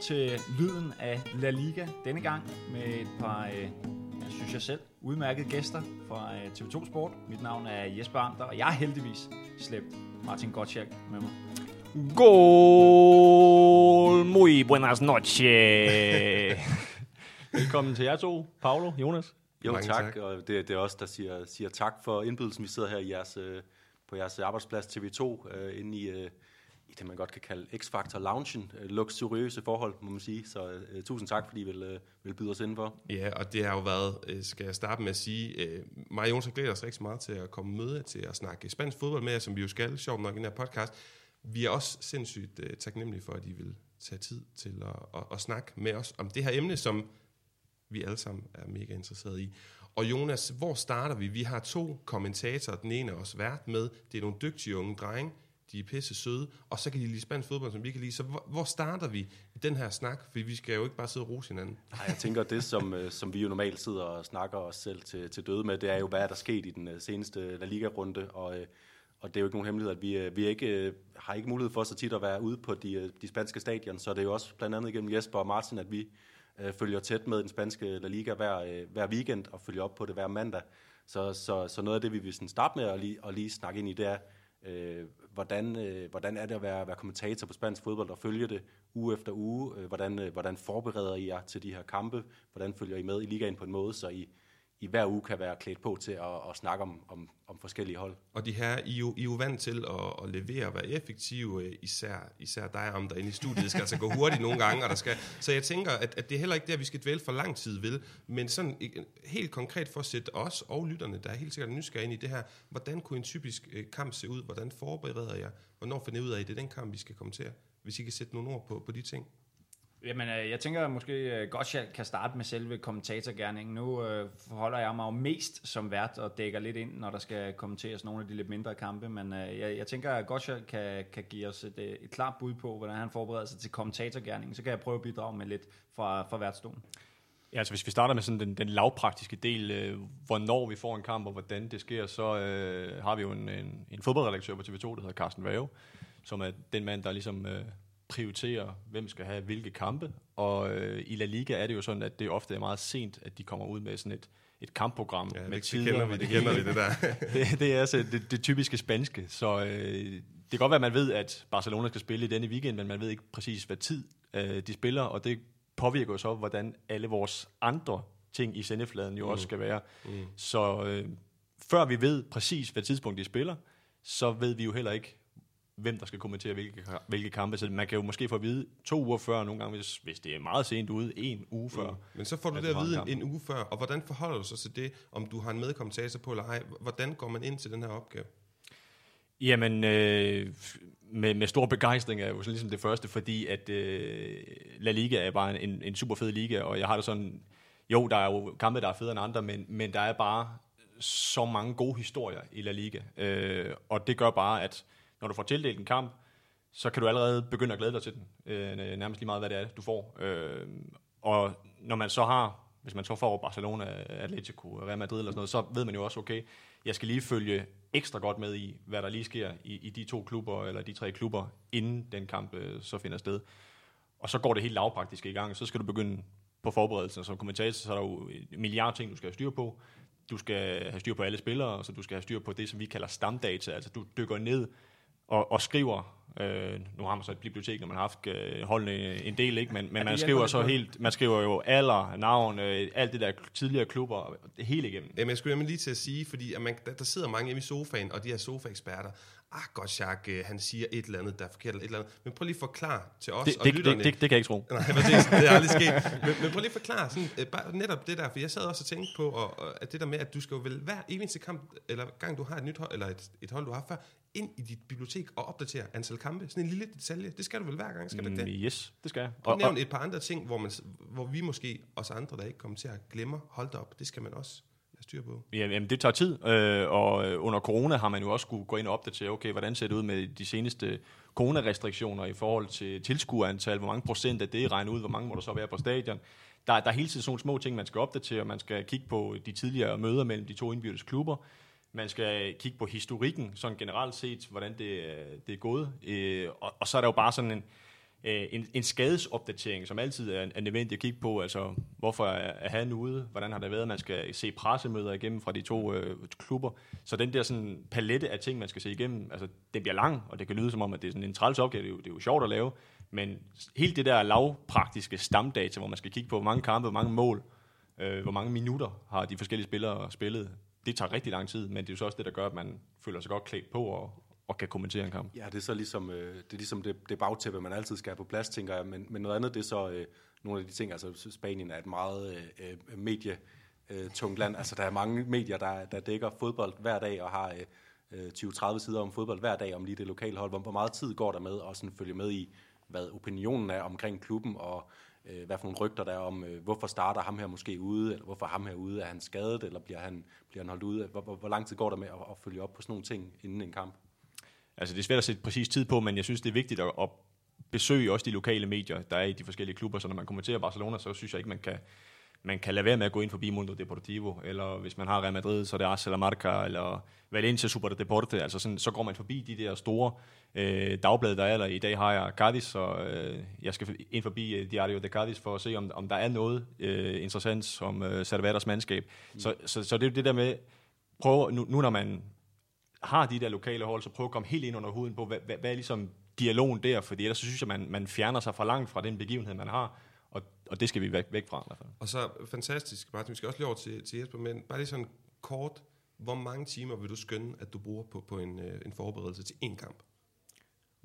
til lyden af La Liga denne gang med et par, øh, jeg synes jeg selv, udmærkede gæster fra øh, TV2 Sport. Mit navn er Jesper Amter, og jeg har heldigvis slæbt Martin Gottschalk med mig. Gol muy buenas noches. Velkommen til jer to, Paolo, Jonas. Jo, Mange tak. tak. Og det, det er os, der siger, siger tak for indbydelsen. Vi sidder her i jeres, øh, på jeres arbejdsplads TV2, øh, inde i, øh, i det, man godt kan kalde X-Factor Loungen. Øh, luksuriøse forhold, må man sige. Så øh, tusind tak, fordi I vil, øh, vil byde os indenfor. Ja, og det har jo været, øh, skal jeg starte med at sige, øh, mig og Jonas har glædet os rigtig meget til at komme møde til at snakke spansk fodbold med jer, som vi jo skal, sjovt nok i den her podcast. Vi er også sindssygt øh, taknemmelige for, at I vil tage tid til at, at, at snakke med os om det her emne, som vi alle sammen er mega interesserede i. Og Jonas, hvor starter vi? Vi har to kommentatorer, den ene er også vært med. Det er nogle dygtige unge drenge, de er pisse søde, og så kan de lide spansk fodbold, som vi kan lide. Så hvor, hvor starter vi i den her snak? For vi skal jo ikke bare sidde og rose hinanden. Nej, jeg tænker, det som, øh, som vi jo normalt sidder og snakker os selv til, til døde med, det er jo, hvad er der sket i den øh, seneste La Liga-runde, og, øh, og det er jo ikke nogen hemmelighed, at vi, vi ikke, har ikke mulighed for så tit at være ude på de, de spanske stadion, så det er jo også blandt andet igennem Jesper og Martin, at vi øh, følger tæt med den spanske La Liga hver, øh, hver weekend og følger op på det hver mandag. Så, så, så noget af det, vi vil sådan starte med at lige, at lige snakke ind i, det er, øh, hvordan, øh, hvordan er det at være, være kommentator på spansk fodbold og følge det uge efter uge? Øh, hvordan, øh, hvordan forbereder I jer til de her kampe? Hvordan følger I med i ligaen på en måde, så I, i hver uge kan være klædt på til at, at snakke om, om, om forskellige hold? Og de her, I er jo, I er jo vant til at, at levere og være effektive, øh, især, især dig om derinde i studiet. Det skal altså gå hurtigt nogle gange, og der skal, så jeg tænker, at, at det er heller ikke der, vi skal dvæle for lang tid ved, men sådan helt konkret for at sætte os og lytterne, der er helt sikkert nysgerrige ind i det her, hvordan kunne en typisk øh, kamp se ud? Hvordan forbereder jeg? Hvornår finder jeg ud af, at det er den kamp, vi skal komme til? Hvis I kan sætte nogle ord på, på de ting. Jamen, øh, jeg tænker måske øh, jeg kan starte med selve kommentatorgærningen. Nu øh, forholder jeg mig jo mest som vært og dækker lidt ind, når der skal kommenteres nogle af de lidt mindre kampe, men øh, jeg, jeg tænker, at Gottschalk kan, kan give os et, øh, et klart bud på, hvordan han forbereder sig til kommentatorgærningen. Så kan jeg prøve at bidrage med lidt fra, fra værtsstolen. Ja, altså hvis vi starter med sådan den, den lavpraktiske del, øh, hvornår vi får en kamp og hvordan det sker, så øh, har vi jo en, en, en fodboldredaktør på TV2, der hedder Carsten Vave, som er den mand, der ligesom øh, prioriterer, hvem skal have hvilke kampe. Og øh, i La Liga er det jo sådan, at det ofte er meget sent, at de kommer ud med sådan et, et kampprogram Ja, med det, det tider. kender vi, med det kender vi, det der. det, det er altså det, det typiske spanske. Så øh, det kan godt være, at man ved, at Barcelona skal spille i denne weekend, men man ved ikke præcis, hvad tid øh, de spiller, og det påvirker jo så, hvordan alle vores andre ting i sendefladen jo mm. også skal være. Mm. Så øh, før vi ved præcis, hvad tidspunkt de spiller, så ved vi jo heller ikke, hvem der skal kommentere hvilke, hvilke kampe. Så man kan jo måske få at vide to uger før, nogle gange, hvis, hvis det er meget sent ude, en uge før. Mm. Men så får du det at vide en, en uge før, og hvordan forholder du sig til det, om du har en medkommentator på eller ej? Hvordan går man ind til den her opgave? Jamen, øh, med, med stor begejstring er jo sådan ligesom det første, fordi at øh, La Liga er bare en, en super fed liga, og jeg har det sådan, jo, der er jo kampe, der er federe end andre, men, men der er bare så mange gode historier i La Liga, øh, og det gør bare, at når du får tildelt en kamp, så kan du allerede begynde at glæde dig til den, øh, øh, nærmest lige meget, hvad det er, du får. Øh, og når man så har, hvis man så får Barcelona, Atletico, Real Madrid eller sådan noget, så ved man jo også, okay, jeg skal lige følge ekstra godt med i, hvad der lige sker i, i de to klubber, eller de tre klubber, inden den kamp øh, så finder sted. Og så går det helt lavpraktisk i gang, så skal du begynde på forberedelsen. Som kommentator, så er der jo en milliard ting, du skal have styr på. Du skal have styr på alle spillere, så du skal have styr på det, som vi kalder stamdata. Altså du dykker ned og, og skriver, øh, nu har man så et bibliotek, når man har haft øh, holdene en del, ikke? men, men det man skriver så helt, man skriver jo alder, navn, øh, alt det der tidligere klubber, det hele igennem. Jamen, jeg skulle jamen lige til at sige, fordi at man, der, der sidder mange hjemme i sofaen, og de her sofa-eksperter, ah, Gottschalk, øh, han siger et eller andet, der er forkert, eller et eller andet. Men prøv lige at forklare til os Det, og det, lytterne. det, det, det kan jeg ikke tro. Nej, præcis. Det er aldrig sket. Men, men prøv lige at forklare sådan, øh, bare netop det der, for jeg sad også og tænkte på, og, og, at det der med, at du skal jo vel hver eneste kamp, eller gang du har et nyt hold, eller et, et hold, du har før, ind i dit bibliotek og opdatere antal kampe. Sådan en lille detalje. Det skal du vel hver gang, skal du ikke det? Mm, yes, det skal jeg. Og, og, nævne et par andre ting, hvor, man, hvor vi måske, os andre, der ikke kommer til at glemme, hold da op, det skal man også have styr på. Ja, Jamen, det tager tid, øh, og øh, under corona har man jo også skulle gå ind og opdatere, okay, hvordan ser det ud med de seneste coronarestriktioner i forhold til tilskuerantal, hvor mange procent af det regner ud, hvor mange må der så være på stadion. Der, der er hele tiden sådan nogle små ting, man skal opdatere, man skal kigge på de tidligere møder mellem de to indbyrdes klubber, man skal kigge på historikken, sådan generelt set, hvordan det, øh, det er gået, øh, og, og så er der jo bare sådan en, øh, en, en skadesopdatering, som altid er, er nødvendig at kigge på. Altså, hvorfor er, er han ude? Hvordan har det været? Man skal se pressemøder igennem fra de to øh, klubber. Så den der sådan palette af ting, man skal se igennem, altså, det bliver lang, og det kan lyde som om, at det er sådan en træls opgave. Det er, jo, det er jo sjovt at lave. Men helt det der lavpraktiske stamdata, hvor man skal kigge på, hvor mange kampe, hvor mange mål, øh, hvor mange minutter har de forskellige spillere spillet, det tager rigtig lang tid, men det er jo så også det, der gør, at man føler sig godt klædt på og, og kan kommentere en kamp. Ja, det er så ligesom, øh, det, er ligesom det, det bagtæppe, man altid skal have på plads, tænker jeg. Men, men noget andet, det er så øh, nogle af de ting, altså Spanien er et meget øh, medietungt medie øh, tungt land. Altså der er mange medier, der, der dækker fodbold hver dag og har øh, øh 20-30 sider om fodbold hver dag om lige det lokale hold. Hvor, hvor meget tid går der med at sådan følge med i, hvad opinionen er omkring klubben, og øh, hvad for nogle rygter der er om, øh, hvorfor starter ham her måske ude, eller hvorfor ham her ude, er han skadet, eller bliver han, bliver han holdt ude? Hvor, hvor, hvor lang tid går der med at, at følge op på sådan nogle ting inden en kamp? Altså det er svært at sætte præcis tid på, men jeg synes, det er vigtigt at, at besøge også de lokale medier, der er i de forskellige klubber, så når man kommenterer Barcelona, så synes jeg ikke, man kan, man kan lade være med at gå ind forbi Mundo Deportivo, eller hvis man har Real Madrid, så er det Arce la Marca, eller Valencia Super Deporte, altså sådan, så går man forbi de der store øh, dagblade, der er, eller i dag har jeg Cadiz, og øh, jeg skal ind forbi øh, Diario de Cadiz for at se, om, om der er noget øh, interessant om øh, Cervadas mandskab. Mm. Så, så, så det er det der med, prøv, nu, nu når man har de der lokale hold, så prøv at komme helt ind under huden på, hvad, hvad, hvad er ligesom dialogen der, fordi ellers så synes jeg, man, man fjerner sig for langt fra den begivenhed, man har, og, og det skal vi væk, væk fra i hvert fald. Og så fantastisk, Martin, vi skal også lige over til, til Jesper, men bare lige sådan kort, hvor mange timer vil du skønne, at du bruger på, på en, øh, en forberedelse til en kamp?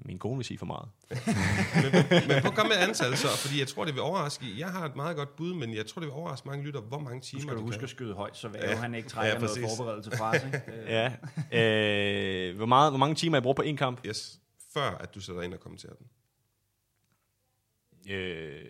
Min kone vil sige for meget. men, men prøv at komme med antal så, fordi jeg tror, det vil overraske. Jeg har et meget godt bud, men jeg tror, det vil overraske mange lytter, hvor mange timer du skal du huske kan. at skyde højt, så ja. han ikke trækker ja, noget forberedelse fra sig. ja. Øh, hvor, meget, hvor mange timer jeg bruger på en kamp? Yes. Før at du sætter ind og kommenterer den. Øh,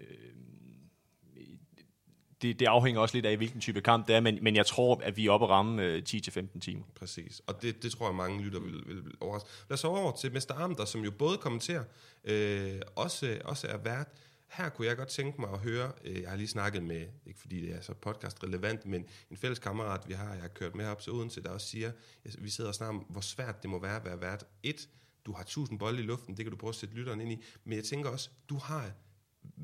det, det afhænger også lidt af, hvilken type kamp det er, men, men jeg tror, at vi er oppe at ramme øh, 10-15 timer. Præcis, og det, det tror jeg, mange lytter vil, vil, vil overraske. Lad os over til Mester Amter, som jo både kommenterer, øh, også, også er vært. Her kunne jeg godt tænke mig at høre, øh, jeg har lige snakket med, ikke fordi det er så podcast relevant, men en fælles kammerat, vi har, jeg har kørt med op til Odense, der også siger, vi sidder og snakker om, hvor svært det må være at være vært. Et, du har tusind bolde i luften, det kan du prøve at sætte lytteren ind i, men jeg tænker også, du har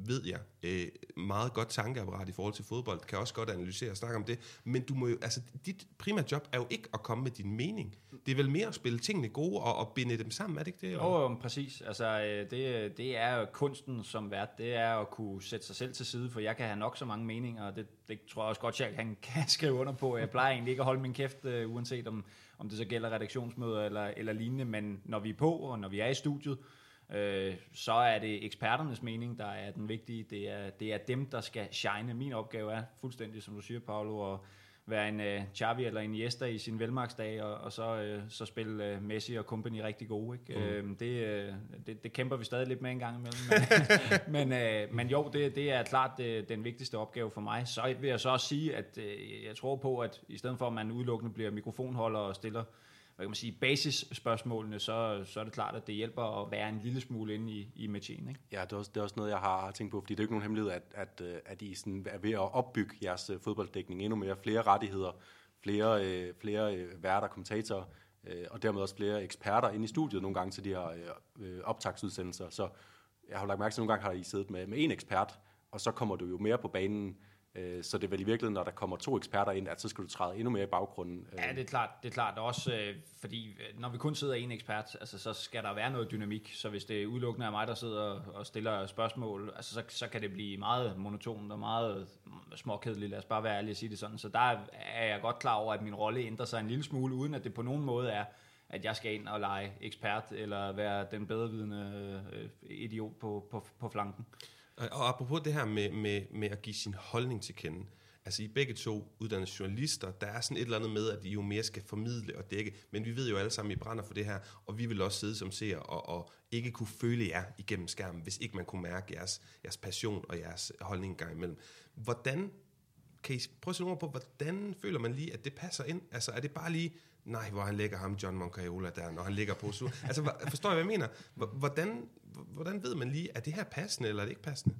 ved jeg, øh, meget godt tankeapparat i forhold til fodbold, kan også godt analysere og snakke om det, men du må jo, altså, dit primære job er jo ikke at komme med din mening. Det er vel mere at spille tingene gode og, og binde dem sammen, er det ikke det? Jo, oh, præcis. Altså, øh, det, det er kunsten som vært, det er at kunne sætte sig selv til side, for jeg kan have nok så mange meninger, og det, det tror jeg også godt, jeg kan, kan skrive under på. Jeg plejer egentlig ikke at holde min kæft, øh, uanset om, om det så gælder redaktionsmøder eller, eller lignende, men når vi er på, og når vi er i studiet, øh, så er det eksperternes mening, der er den vigtige. Det er, det er dem, der skal shine. Min opgave er fuldstændig, som du siger, Paolo, at være en uh, Xavi eller en Iniesta i sin velmarksdag, og, og så, uh, så spille uh, Messi og company rigtig gode. Ikke? Mm. Uh, det, uh, det, det kæmper vi stadig lidt med en gang imellem. men, uh, men jo, det, det er klart det, den vigtigste opgave for mig. Så vil jeg så også sige, at uh, jeg tror på, at i stedet for, at man udelukkende bliver mikrofonholder og stiller hvad kan man sige, basisspørgsmålene, så, så er det klart, at det hjælper at være en lille smule inde i, i matchen. Ikke? Ja, det er, også, det er også noget, jeg har tænkt på, fordi det er ikke nogen hemmelighed, at, at, øh, at I sådan er ved at opbygge jeres øh, fodbolddækning endnu mere, flere rettigheder, flere, øh, flere øh, værter, kommentatorer, øh, og dermed også flere eksperter inde i studiet nogle gange til de her øh, øh optagsudsendelser. Så jeg har lagt mærke til, at nogle gange har I siddet med, med en ekspert, og så kommer du jo mere på banen Øh, Øh, så det er vel i virkeligheden, når der kommer to eksperter ind, at så skal du træde endnu mere i baggrunden. Øh. Ja, det er klart. Det er klart også, øh, fordi når vi kun sidder en ekspert, altså, så skal der være noget dynamik. Så hvis det udelukkende er mig, der sidder og stiller spørgsmål, altså, så, så kan det blive meget monotont og meget småkedeligt. Lad os bare være ærlige og sige det sådan. Så der er jeg godt klar over, at min rolle ændrer sig en lille smule, uden at det på nogen måde er at jeg skal ind og lege ekspert, eller være den bedrevidende øh, idiot på, på, på flanken. Og apropos det her med, med, med at give sin holdning til kende. Altså I begge to uddannede journalister, der er sådan et eller andet med, at I jo mere skal formidle og dække, men vi ved jo alle sammen, at I brænder for det her, og vi vil også sidde som seere og, og ikke kunne føle jer igennem skærmen, hvis ikke man kunne mærke jeres, jeres passion og jeres holdning gang imellem. Hvordan, kan I prøve at se på, hvordan føler man lige, at det passer ind? Altså er det bare lige, nej, hvor han lægger ham, John Moncayola, der, når han ligger på su. Altså, forstår jeg, hvad jeg mener? Hvordan, hvordan ved man lige, er det her passende, eller er det ikke passende?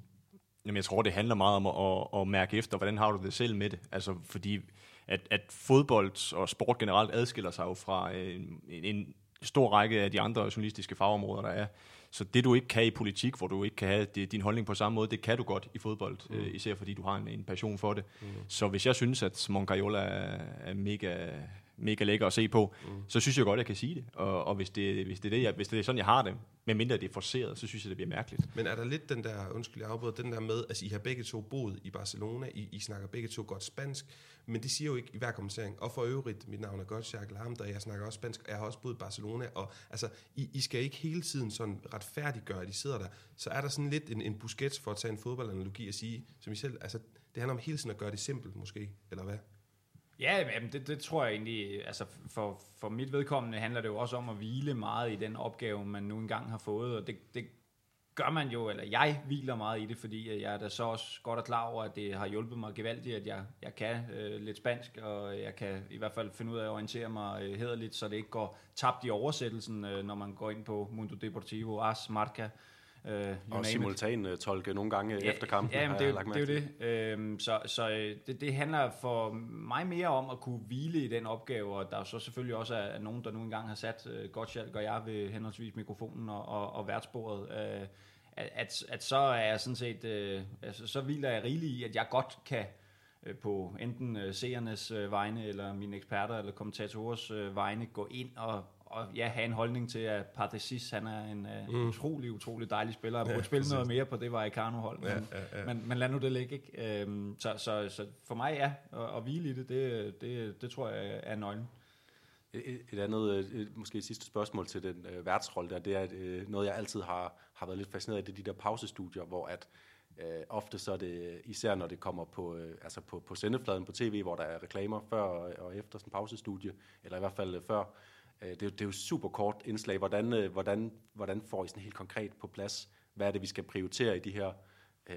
Jamen, jeg tror, det handler meget om at, at, at mærke efter, hvordan har du det selv med det. Altså, fordi at, at fodbold og sport generelt adskiller sig jo fra øh, en, en stor række af de andre journalistiske fagområder, der er. Så det, du ikke kan i politik, hvor du ikke kan have det, din holdning på samme måde, det kan du godt i fodbold, mm. øh, især fordi du har en, en passion for det. Mm. Så hvis jeg synes, at Moncayola er, er mega, mega lækker at se på, mm. så synes jeg godt, jeg kan sige det. Og, og hvis, det, hvis, det er det, jeg, hvis det er sådan, jeg har det, medmindre det er forceret, så synes jeg, det bliver mærkeligt. Men er der lidt den der, undskyld, jeg afbryder, den der med, altså I har begge to boet i Barcelona, I, I snakker begge to godt spansk, men det siger jo ikke i hver kommentering. Og for øvrigt, mit navn er godt Jacques Lamda, og jeg snakker også spansk, og jeg har også boet i Barcelona, og altså, I, I skal ikke hele tiden sådan retfærdiggøre, at I sidder der. Så er der sådan lidt en, en Busquets, for at tage en fodboldanalogi og sige, som I selv, altså, det handler om hele tiden at gøre det simpelt måske, eller hvad? Ja, jamen det, det tror jeg egentlig, altså for, for mit vedkommende handler det jo også om at hvile meget i den opgave, man nu engang har fået, og det, det gør man jo, eller jeg hviler meget i det, fordi jeg er da så også godt og klar over, at det har hjulpet mig gevaldigt, at jeg, jeg kan øh, lidt spansk, og jeg kan i hvert fald finde ud af at orientere mig øh, hederligt, så det ikke går tabt i oversættelsen, øh, når man går ind på Mundo Deportivo, As, Marca, Øh, og simultan uh, tolke nogle gange ja, efter kampen. Ja, men det, det, det er jo det. Øhm, så så øh, det, det handler for mig mere om at kunne hvile i den opgave, og der er så selvfølgelig også er nogen, der nu engang har sat uh, Gottschalk og jeg ved henholdsvis mikrofonen og, og, og værtsbordet. Uh, at, at så er jeg sådan set, uh, altså, så hviler jeg rigeligt i, at jeg godt kan uh, på enten uh, seernes uh, vegne, eller mine eksperter eller kommentatorers uh, vegne, gå ind og og ja, have en holdning til, at Pardesis, han er en uh, mm. utrolig, utrolig dejlig spiller, og burde ja, spille præcis. noget mere på det Vallecano-hold, men, ja, ja, ja. men, men lad nu det ligge, ikke? Øhm, så, så, så for mig, ja, at, at hvile i det, det, det, det tror jeg er nøglen. Et, et andet, et, måske et sidste spørgsmål til den øh, værtsrolle der, det er øh, noget, jeg altid har, har været lidt fascineret af, det er de der pausestudier, hvor at øh, ofte så er det, især når det kommer på, øh, altså på, på sendefladen på tv, hvor der er reklamer før og, og efter sådan en pausestudie, eller i hvert fald øh, før, Øh, det, er, det er jo super kort indslag. Hvordan, øh, hvordan, hvordan får I sådan helt konkret på plads, hvad er det, vi skal prioritere i de her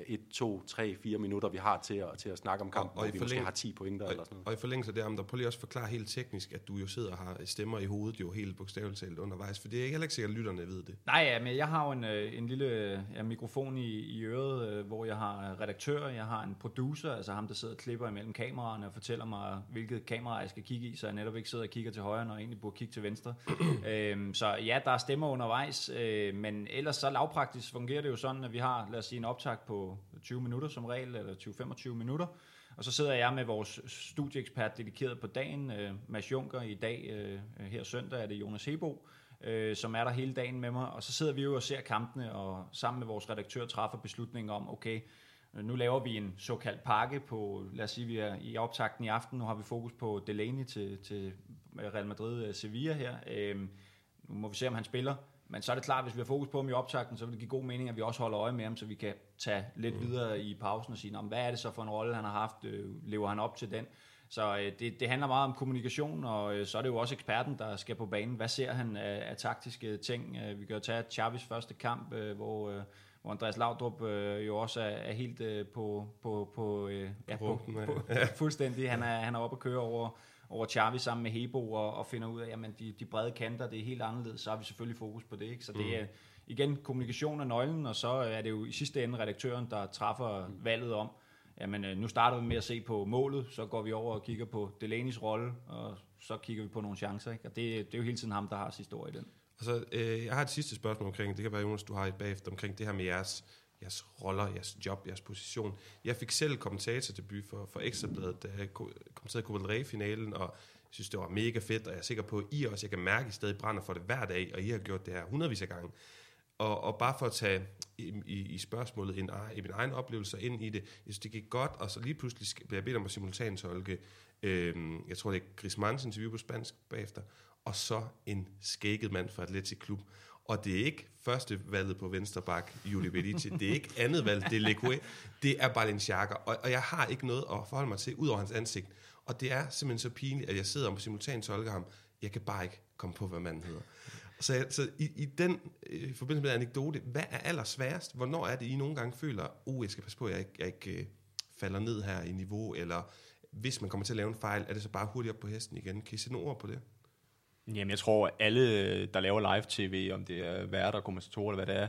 1, 2, 3, 4 minutter, vi har til at, til at snakke om kampen, og, og hvor vi måske har 10 pointer og, eller sådan noget. Og i forlængelse af det, der prøv lige også at forklare helt teknisk, at du jo sidder og har stemmer i hovedet jo helt bogstaveligt talt undervejs, for det er ikke heller ikke sikkert, at lytterne ved det. Nej, ja, men jeg har jo en, øh, en lille ja, mikrofon i, i øret, øh, hvor jeg har redaktør, jeg har en producer, altså ham, der sidder og klipper imellem kameraerne og fortæller mig, hvilket kamera jeg skal kigge i, så jeg netop ikke sidder og kigger til højre, når jeg egentlig burde kigge til venstre. øhm, så ja, der er stemmer undervejs, øh, men ellers så lavpraktisk fungerer det jo sådan, at vi har, lad os sige, en optag på 20 minutter som regel, eller 20-25 minutter. Og så sidder jeg med vores studieekspert dedikeret på dagen, øh, Mads Junker, i dag øh, her søndag er det Jonas Hebo, øh, som er der hele dagen med mig. Og så sidder vi jo og ser kampene, og sammen med vores redaktør træffer beslutningen om, okay, øh, nu laver vi en såkaldt pakke på, lad os sige, vi er i optakten i aften, nu har vi fokus på Delaney til, til Real Madrid-Sevilla øh, her. Øh, nu må vi se, om han spiller. Men så er det klart, at hvis vi har fokus på ham i optakten, så vil det give god mening, at vi også holder øje med ham, så vi kan tage lidt mm. videre i pausen og sige, hvad er det så for en rolle, han har haft? Øh, lever han op til den? Så øh, det, det handler meget om kommunikation, og øh, så er det jo også eksperten, der skal på banen. Hvad ser han af, af taktiske ting? Øh, vi kan jo tage Chavis første kamp, øh, hvor, øh, hvor Andreas Laudrup øh, jo også er, er helt øh, på, på, på, øh, ja, på, på, på, fuldstændig. Han er, han er oppe at køre over over Xavi sammen med Hebo og, og finder ud af, at de, de brede kanter, det er helt anderledes, så har vi selvfølgelig fokus på det. Ikke? Så det mm. er igen kommunikation af nøglen, og så er det jo i sidste ende redaktøren, der træffer mm. valget om, jamen øh, nu starter vi med at se på målet, så går vi over og kigger på Delaney's rolle, og så kigger vi på nogle chancer. Ikke? Og det, det er jo hele tiden ham, der har sidste ord i den. Altså, øh, jeg har et sidste spørgsmål omkring, det kan være, Jonas, du har et bagefter, omkring det her med jeres jeres roller, jeres job, jeres position. Jeg fik selv kommentatordebut for, for Ekstrabladet, da jeg kommenterede Copa del finalen og jeg synes, det var mega fedt, og jeg er sikker på, at I også, jeg kan mærke, at I stadig brænder for det hver dag, og I har gjort det her hundredvis af gange. Og, og bare for at tage i, i, i spørgsmålet en, i min egen oplevelse ind i det, jeg synes, det gik godt, og så lige pludselig blev jeg bedt om at simultantolke, øh, jeg tror, det er Chris interview på spansk bagefter, og så en skægget mand fra Atletic Klub. Og det er ikke første valget på venstre bak, Juli Bedici. Det er ikke andet valg, det er Leque. Det er Balenciaga. Og, og jeg har ikke noget at forholde mig til, ud over hans ansigt. Og det er simpelthen så pinligt, at jeg sidder og simultant tolker ham. Jeg kan bare ikke komme på, hvad manden hedder. Så, så i, i den øh, forbindelse med anekdote, hvad er allersværest? Hvornår er det, I nogle gange føler, oh, jeg skal passe på, at jeg ikke, jeg ikke øh, falder ned her i niveau, eller hvis man kommer til at lave en fejl, er det så bare hurtigt op på hesten igen? Kan I sætte nogle ord på det? Jamen, jeg tror, at alle, der laver live-tv, om det er værter, kommentatorer eller hvad det er,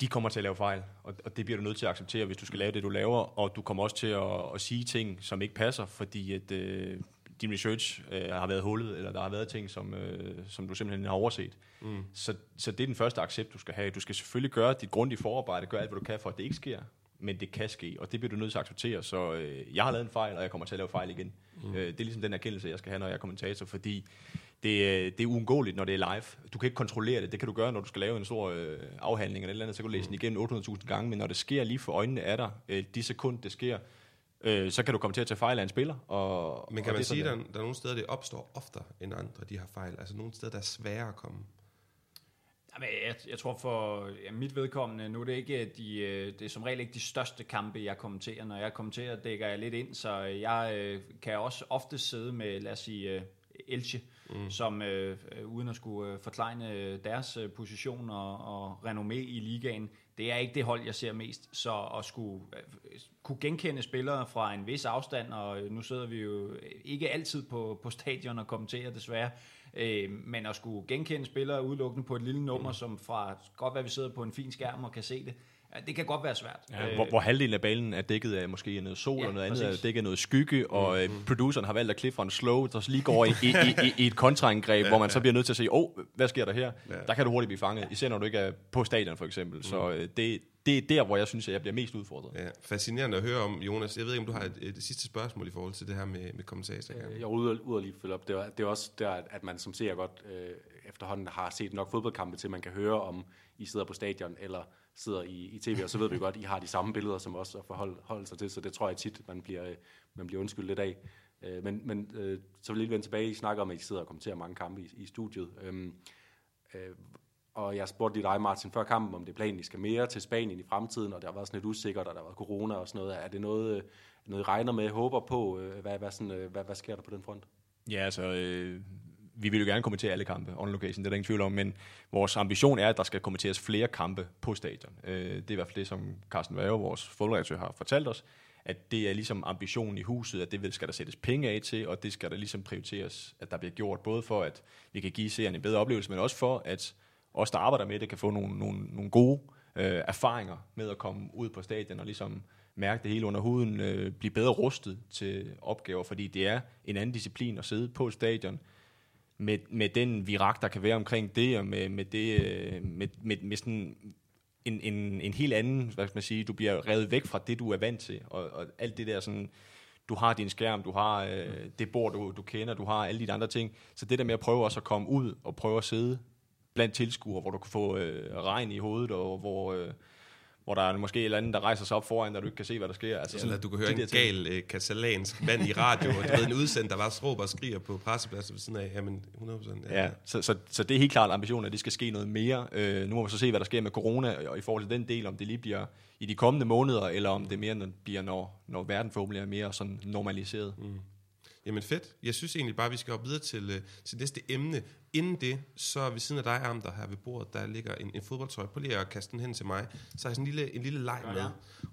de kommer til at lave fejl, og, og det bliver du nødt til at acceptere, hvis du skal lave det, du laver, og du kommer også til at, at sige ting, som ikke passer, fordi at, øh, din research øh, har været hullet, eller der har været ting, som, øh, som du simpelthen har overset. Mm. Så, så det er den første accept, du skal have. Du skal selvfølgelig gøre dit grundige forarbejde, gøre alt, hvad du kan for, at det ikke sker, men det kan ske, og det bliver du nødt til at acceptere. Så øh, jeg har lavet en fejl, og jeg kommer til at lave fejl igen. Mm. Øh, det er ligesom den erkendelse, jeg skal have, når jeg er kommentator, fordi det, øh, det er uundgåeligt, når det er live. Du kan ikke kontrollere det. Det kan du gøre, når du skal lave en stor øh, afhandling eller et eller andet, så kan du læse den igennem 800.000 gange, men når det sker lige for øjnene af dig, øh, de sekund, det sker, øh, så kan du komme til at tage fejl af en spiller. Og, Men kan og man det sige, at der, der er nogle steder, det opstår oftere end andre, de har fejl? Altså nogle steder, der er sværere at komme? Jamen, jeg, jeg tror for ja, mit vedkommende, nu er det ikke de, øh, det er som regel ikke de største kampe, jeg kommenterer. Når jeg kommenterer, dækker jeg lidt ind, så jeg øh, kan også ofte sidde med, lad os sige, øh, Elche, mm. som øh, øh, uden at skulle øh, forklejne øh, deres øh, position og, og renommé i ligaen, det er ikke det hold, jeg ser mest. Så at skulle øh, kunne genkende spillere fra en vis afstand, og øh, nu sidder vi jo ikke altid på, på stadion og kommenterer desværre, øh, men at skulle genkende spillere udelukkende på et lille nummer, mm. som fra godt at vi sidder på en fin skærm og kan se det, ja, det kan godt være svært. Ja, hvor, hvor halvdelen af banen er dækket af måske noget sol, Ja, og noget andet præcis. er dækket af noget skygge, og mm. produceren har valgt at klippe fra en slow, der lige går i, i, i, i, i et kontraangreb, ja, hvor man så bliver nødt til at sige, åh, oh, hvad sker der her? Ja. Der kan du hurtigt blive fanget, især når du ikke er på stadion for eksempel. Mm. Så øh, det, det er der, hvor jeg synes, at jeg bliver mest udfordret. Ja, fascinerende at høre om, Jonas. Jeg ved ikke, om du har et, et sidste spørgsmål i forhold til det her med, med kommentator. Øh, Jeg er ude, ude og lige følge op. Det er, det er også der, at man som ser godt øh, efterhånden har set nok fodboldkampe til, at man kan høre, om I sidder på stadion eller sidder i, i tv, og så ved vi godt, at I har de samme billeder, som også at forholde holde sig til, så det tror jeg tit, man bliver, øh, man bliver undskyldt lidt af. Øh, men men øh, så vil jeg lige vende tilbage, I snakker om, at I sidder og kommenterer mange kampe i, i studiet. Øhm, øh, og jeg spurgte lige dig, Martin, før kampen, om det er planen, I skal mere til Spanien i fremtiden, og der har været sådan lidt usikkert, og der har været corona og sådan noget. Er det noget, noget I regner med, håber på? Øh, hvad, hvad, sådan, øh, hvad, hvad sker der på den front? Ja, altså, øh, vi vil jo gerne kommentere alle kampe on location, det er der ingen tvivl om, men vores ambition er, at der skal kommenteres flere kampe på stadion. Øh, det er i hvert fald det, som Carsten Værge, vores fodboldredaktør, har fortalt os, at det er ligesom ambitionen i huset, at det vil- skal der sættes penge af til, og det skal der ligesom prioriteres, at der bliver gjort, både for, at vi kan give seerne en bedre oplevelse, men også for, at os, der arbejder med det, kan få nogle, nogle, nogle gode øh, erfaringer med at komme ud på stadion og ligesom mærke det hele under huden, øh, blive bedre rustet til opgaver, fordi det er en anden disciplin at sidde på stadion, med, med den virak, der kan være omkring det, og med, med, det, øh, med, med, med sådan en, en, en helt anden, hvad skal man sige, du bliver revet væk fra det, du er vant til, og, og alt det der sådan, du har din skærm, du har øh, det bord, du, du kender, du har alle de andre ting, så det der med at prøve også at komme ud og prøve at sidde blandt tilskuere, hvor du kan få øh, regn i hovedet, og hvor, øh, hvor der er måske et eller andet, der rejser sig op foran, der du ikke kan se, hvad der sker. Altså, Eller at du kan høre en gal øh, katalansk mand i radio, og du ved, en udsendt, der bare råber og skriger på pressepladsen ved siden af. Jamen, 100%. Ja, så, så, så det er helt klart ambitionen, at det skal ske noget mere. Øh, nu må vi så se, hvad der sker med corona, og i forhold til den del, om det lige bliver i de kommende måneder, eller om det mere når, bliver, når, når verden forhåbentlig er mere sådan normaliseret. Mm. Jamen fedt. Jeg synes egentlig bare, at vi skal op videre til, øh, til næste emne. Inden det, så ved siden af dig, Arm, der her ved bordet, der ligger en, en fodboldtrøje. Prøv lige at kaste den hen til mig. Så har jeg sådan en lille, en lille leg med.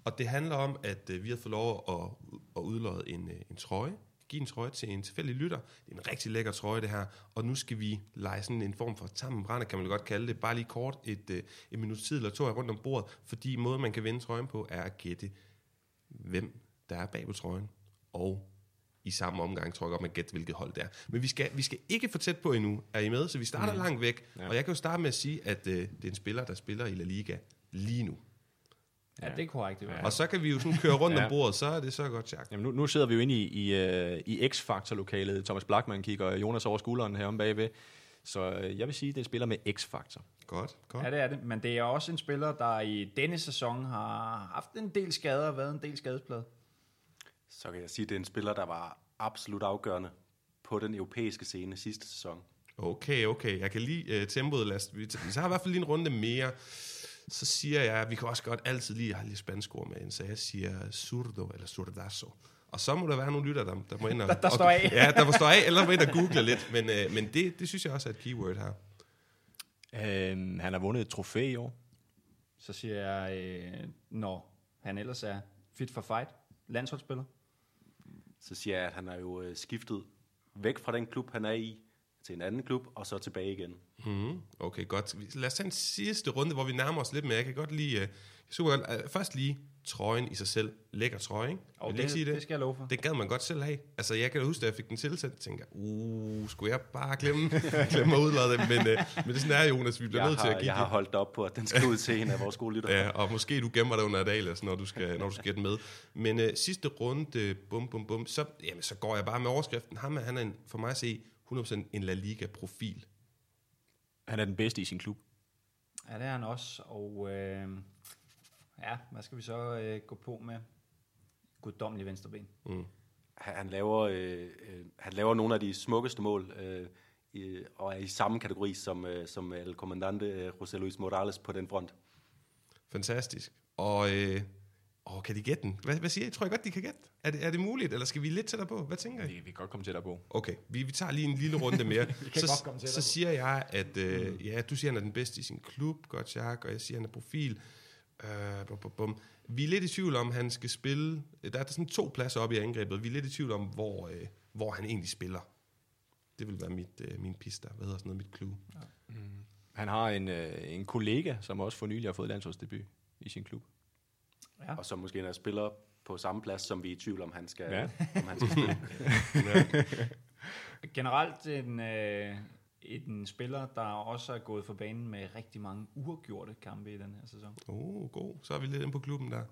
Og det handler om, at øh, vi har fået lov at, at udlåde en, øh, en trøje. Give en trøje til en tilfældig lytter. Det er en rigtig lækker trøje, det her. Og nu skal vi lege sådan en form for tammenbrænder, kan man godt kalde det. Bare lige kort et, et minut tid eller to her rundt om bordet. Fordi måden, man kan vinde trøjen på, er at gætte, hvem der er bag på trøjen. Og i samme omgang, tror jeg godt, man gætte, hvilket hold det er. Men vi skal, vi skal ikke for tæt på endnu. Er I med? Så vi starter mm. langt væk. Ja. Og jeg kan jo starte med at sige, at øh, det er en spiller, der spiller i La Liga lige nu. Ja, det er korrekt. Det Ja. Og så kan vi jo sådan køre rundt ja. Ja. om bordet, så er det så godt, Jack. Jamen, nu, nu sidder vi jo inde i, i, øh, i X-Factor-lokalet. Thomas Blackman kigger Jonas over skulderen her om bagved. Så øh, jeg vil sige, at det er en spiller med X-Factor. Godt, godt. Ja, det er det. Men det er også en spiller, der i denne sæson har haft en del skader og været en del skadesplade. Så kan jeg sige, at det er en spiller, der var absolut afgørende på den europæiske scene sidste sæson. Okay, okay. Jeg kan lige uh, tempoet last. Vi, vi har i hvert fald lige en runde mere. Så siger jeg, at vi kan også godt altid lige have lidt spansk ord med ind, så jeg siger surdo eller surdazo. Og så må der være nogle lytter, der, der må ind og... Der- der står af. Ja, der må stå af, eller må ind og google lidt. Men, uh, men det, det synes jeg også er et keyword her. Øhm, han har vundet et trofæ i år. Så siger jeg, øh, når han ellers er fit for fight, landsholdsspiller. Så siger jeg, at han er jo øh, skiftet væk fra den klub, han er i, til en anden klub, og så tilbage igen. Mm, okay, godt. Lad os tage en sidste runde, hvor vi nærmer os lidt mere. Jeg kan godt lide... Uh, øh, super godt. Uh, først lige trøjen i sig selv. Lækker trøje, ikke? Og Vil det, ikke sige det? det skal jeg love for. Det gad man godt selv have. Altså, jeg kan huske, da jeg fik den tilsendt, tænker jeg, uh, skulle jeg bare glemme, glemme at udlade dem? Men, uh, men det er sådan er, Jonas, vi bliver Jeg nødt til at har, give jeg har det. holdt op på, at den skal ud til en af vores gode lyttere. Ja, og måske du gemmer dig under et dag, altså, når du skal, når du skal gætte med. Men uh, sidste runde, bum, bum, bum, så, jamen, så går jeg bare med overskriften. Ham, er- han er en, for mig at se 100% en La Liga-profil. Han er den bedste i sin klub. Ja, det er han også. Og øh, ja, hvad skal vi så øh, gå på med? Guddommelig venstreben. Han, han, laver, øh, øh, han laver nogle af de smukkeste mål, øh, i, og er i samme kategori som, øh, som El Comandante øh, José Luis Morales på den front. Fantastisk. Og øh, åh, kan de gætte den? Hvad, hvad siger I? Tror I godt, de kan gætte? Er det, er det muligt, eller skal vi lidt tættere på? Hvad tænker I? Vi, vi kan godt komme tættere på. Okay, vi, vi tager lige en lille runde mere. kan så, godt komme tættere så på. siger jeg, at øh, ja, du siger, han er den bedste i sin klub, godt Jack, og jeg siger, han er profil. Øh, bum, bum, bum. Vi er lidt i tvivl om, han skal spille. Der er sådan to pladser oppe i angrebet. Vi er lidt i tvivl om, hvor, øh, hvor han egentlig spiller. Det vil være mit, øh, min piste. Hvad hedder sådan noget? Mit clue. Han har en, øh, en kollega, som også for nylig har fået landsholdsdebut i sin klub. Ja. Og som måske er spiller på samme plads, som vi er i tvivl om, han skal, Ja. om han skal spille. Generelt en, øh, en spiller, der også er gået for banen med rigtig mange uafgjorte kampe i den her sæson. Oh, god. Så er vi lidt inde på klubben der.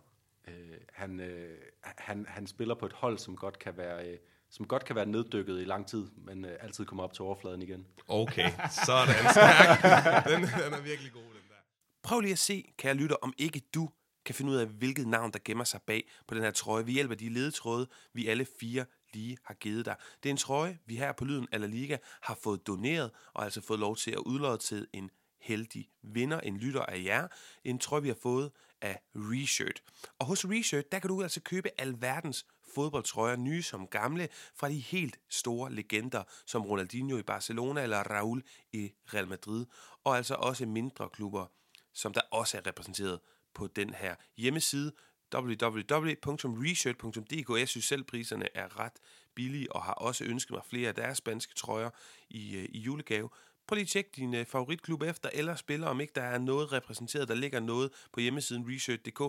Øh, han, øh, han, han spiller på et hold, som godt kan være, øh, som godt kan være neddykket i lang tid, men øh, altid kommer op til overfladen igen. Okay, så er den stærk. Den, den er virkelig god, den der. Prøv lige at se, kære lytter, om ikke du kan finde ud af, hvilket navn, der gemmer sig bag på den her trøje. Vi hjælper de ledetråde, vi alle fire lige har givet dig. Det er en trøje, vi her på Lyden eller Liga har fået doneret, og altså fået lov til at udlåde til en heldig vinder, en lytter af jer. En trøje, vi har fået af Reshirt. Og hos Reshirt, der kan du altså købe alverdens fodboldtrøjer, nye som gamle, fra de helt store legender, som Ronaldinho i Barcelona eller Raul i Real Madrid, og altså også mindre klubber, som der også er repræsenteret på den her hjemmeside www.reshirt.dk. Jeg synes selv, priserne er ret billige, og har også ønsket mig flere af deres spanske trøjer i, øh, i julegave. Prøv lige at tjekke din øh, favoritklub efter, eller spiller, om ikke der er noget repræsenteret, der ligger noget på hjemmesiden reshirt.dk,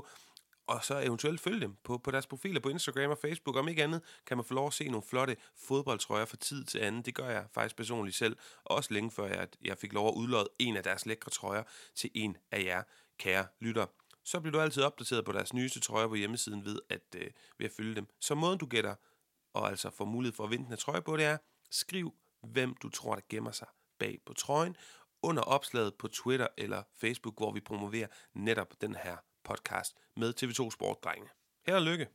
og så eventuelt følge dem på, på deres profiler på Instagram og Facebook. Om ikke andet kan man få lov at se nogle flotte fodboldtrøjer fra tid til anden. Det gør jeg faktisk personligt selv, også længe før jeg, jeg fik lov at udlåde en af deres lækre trøjer til en af jer, kære lytter. Så bliver du altid opdateret på deres nyeste trøjer på hjemmesiden ved at, øh, ved at følge dem. Så måden du gætter og altså får mulighed for at vinde den her trøje på, det er, skriv hvem du tror, der gemmer sig bag på trøjen, under opslaget på Twitter eller Facebook, hvor vi promoverer netop den her podcast med TV2 Sportdrenge. Held og lykke.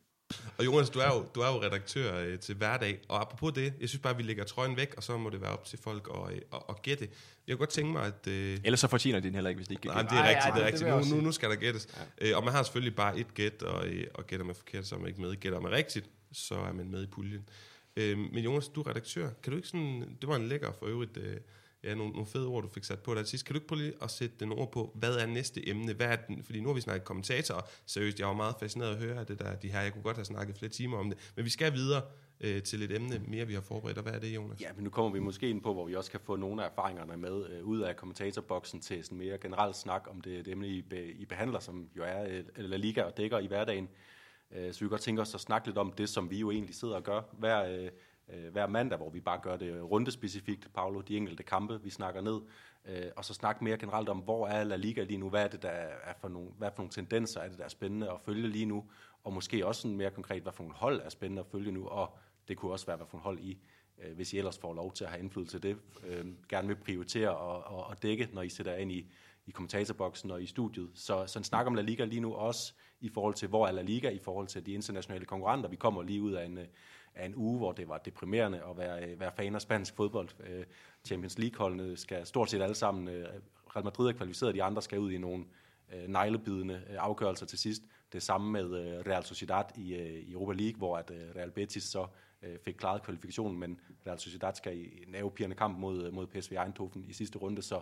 Og Jonas, du er jo, du er jo redaktør øh, til hverdag, og apropos det, jeg synes bare, at vi lægger trøjen væk, og så må det være op til folk at, øh, at, at gætte. Jeg kunne godt tænke mig, at... Øh, Ellers så fortjener de den heller ikke, hvis de ikke Nej, kan men det er Ej, rigtigt, ej, det er det- det rigtigt. også Nu, nu, nu skal der gættes. Ja. Øh, og man har selvfølgelig bare et gæt, og, øh, og gætter man forkert, så er man ikke med. Gætter man rigtigt, så er man med i puljen. Øh, men Jonas, du er redaktør. Kan du ikke sådan... Det var en lækker for øvrigt... Øh, ja, nogle, nogle fede ord, du fik sat på der sidst. Kan du ikke prøve lige at sætte den ord på, hvad er næste emne? Hvad er den? Fordi nu har vi snakket kommentator, seriøst, jeg var meget fascineret at høre af det der, de her. Jeg kunne godt have snakket flere timer om det. Men vi skal videre øh, til et emne mere, vi har forberedt. Og hvad er det, Jonas? Ja, men nu kommer vi måske ind på, hvor vi også kan få nogle af erfaringerne med øh, ud af kommentatorboksen til sådan mere generelt snak om det, det emne, I, be, I behandler, som jo er øh, La Liga og dækker i hverdagen. Øh, så vi kan godt tænke os at snakke lidt om det, som vi jo egentlig sidder og gør hver, øh, øh, hver mandag, hvor vi bare gør det rundespecifikt, Paolo, de enkelte kampe, vi snakker ned, øh, og så snakke mere generelt om, hvor er La Liga lige nu, hvad er det, der er for nogle, hvad for nogle tendenser? Er det, der er spændende at følge lige nu, og måske også sådan mere konkret, hvad for nogle hold er spændende at følge nu, og det kunne også være, hvad for nogle hold I, øh, hvis I ellers får lov til at have indflydelse til det, øh, gerne vil prioritere og, og, og dække, når I sætter ind i, i kommentatorboksen og i studiet. Så, så en snak om La Liga lige nu også i forhold til, hvor er La Liga i forhold til de internationale konkurrenter. Vi kommer lige ud af en, øh, af en uge, hvor det var deprimerende at være, øh, være fan af spansk fodbold. Øh, Champions League-holdene skal stort set alle sammen, øh, Real Madrid er kvalificeret, de andre skal ud i nogle neglebidende afgørelser til sidst. Det samme med Real Sociedad i, i Europa League, hvor at, Real Betis så fik klaret kvalifikationen, men Real Sociedad skal i en nervepirrende kamp mod, mod PSV Eindhoven i sidste runde, så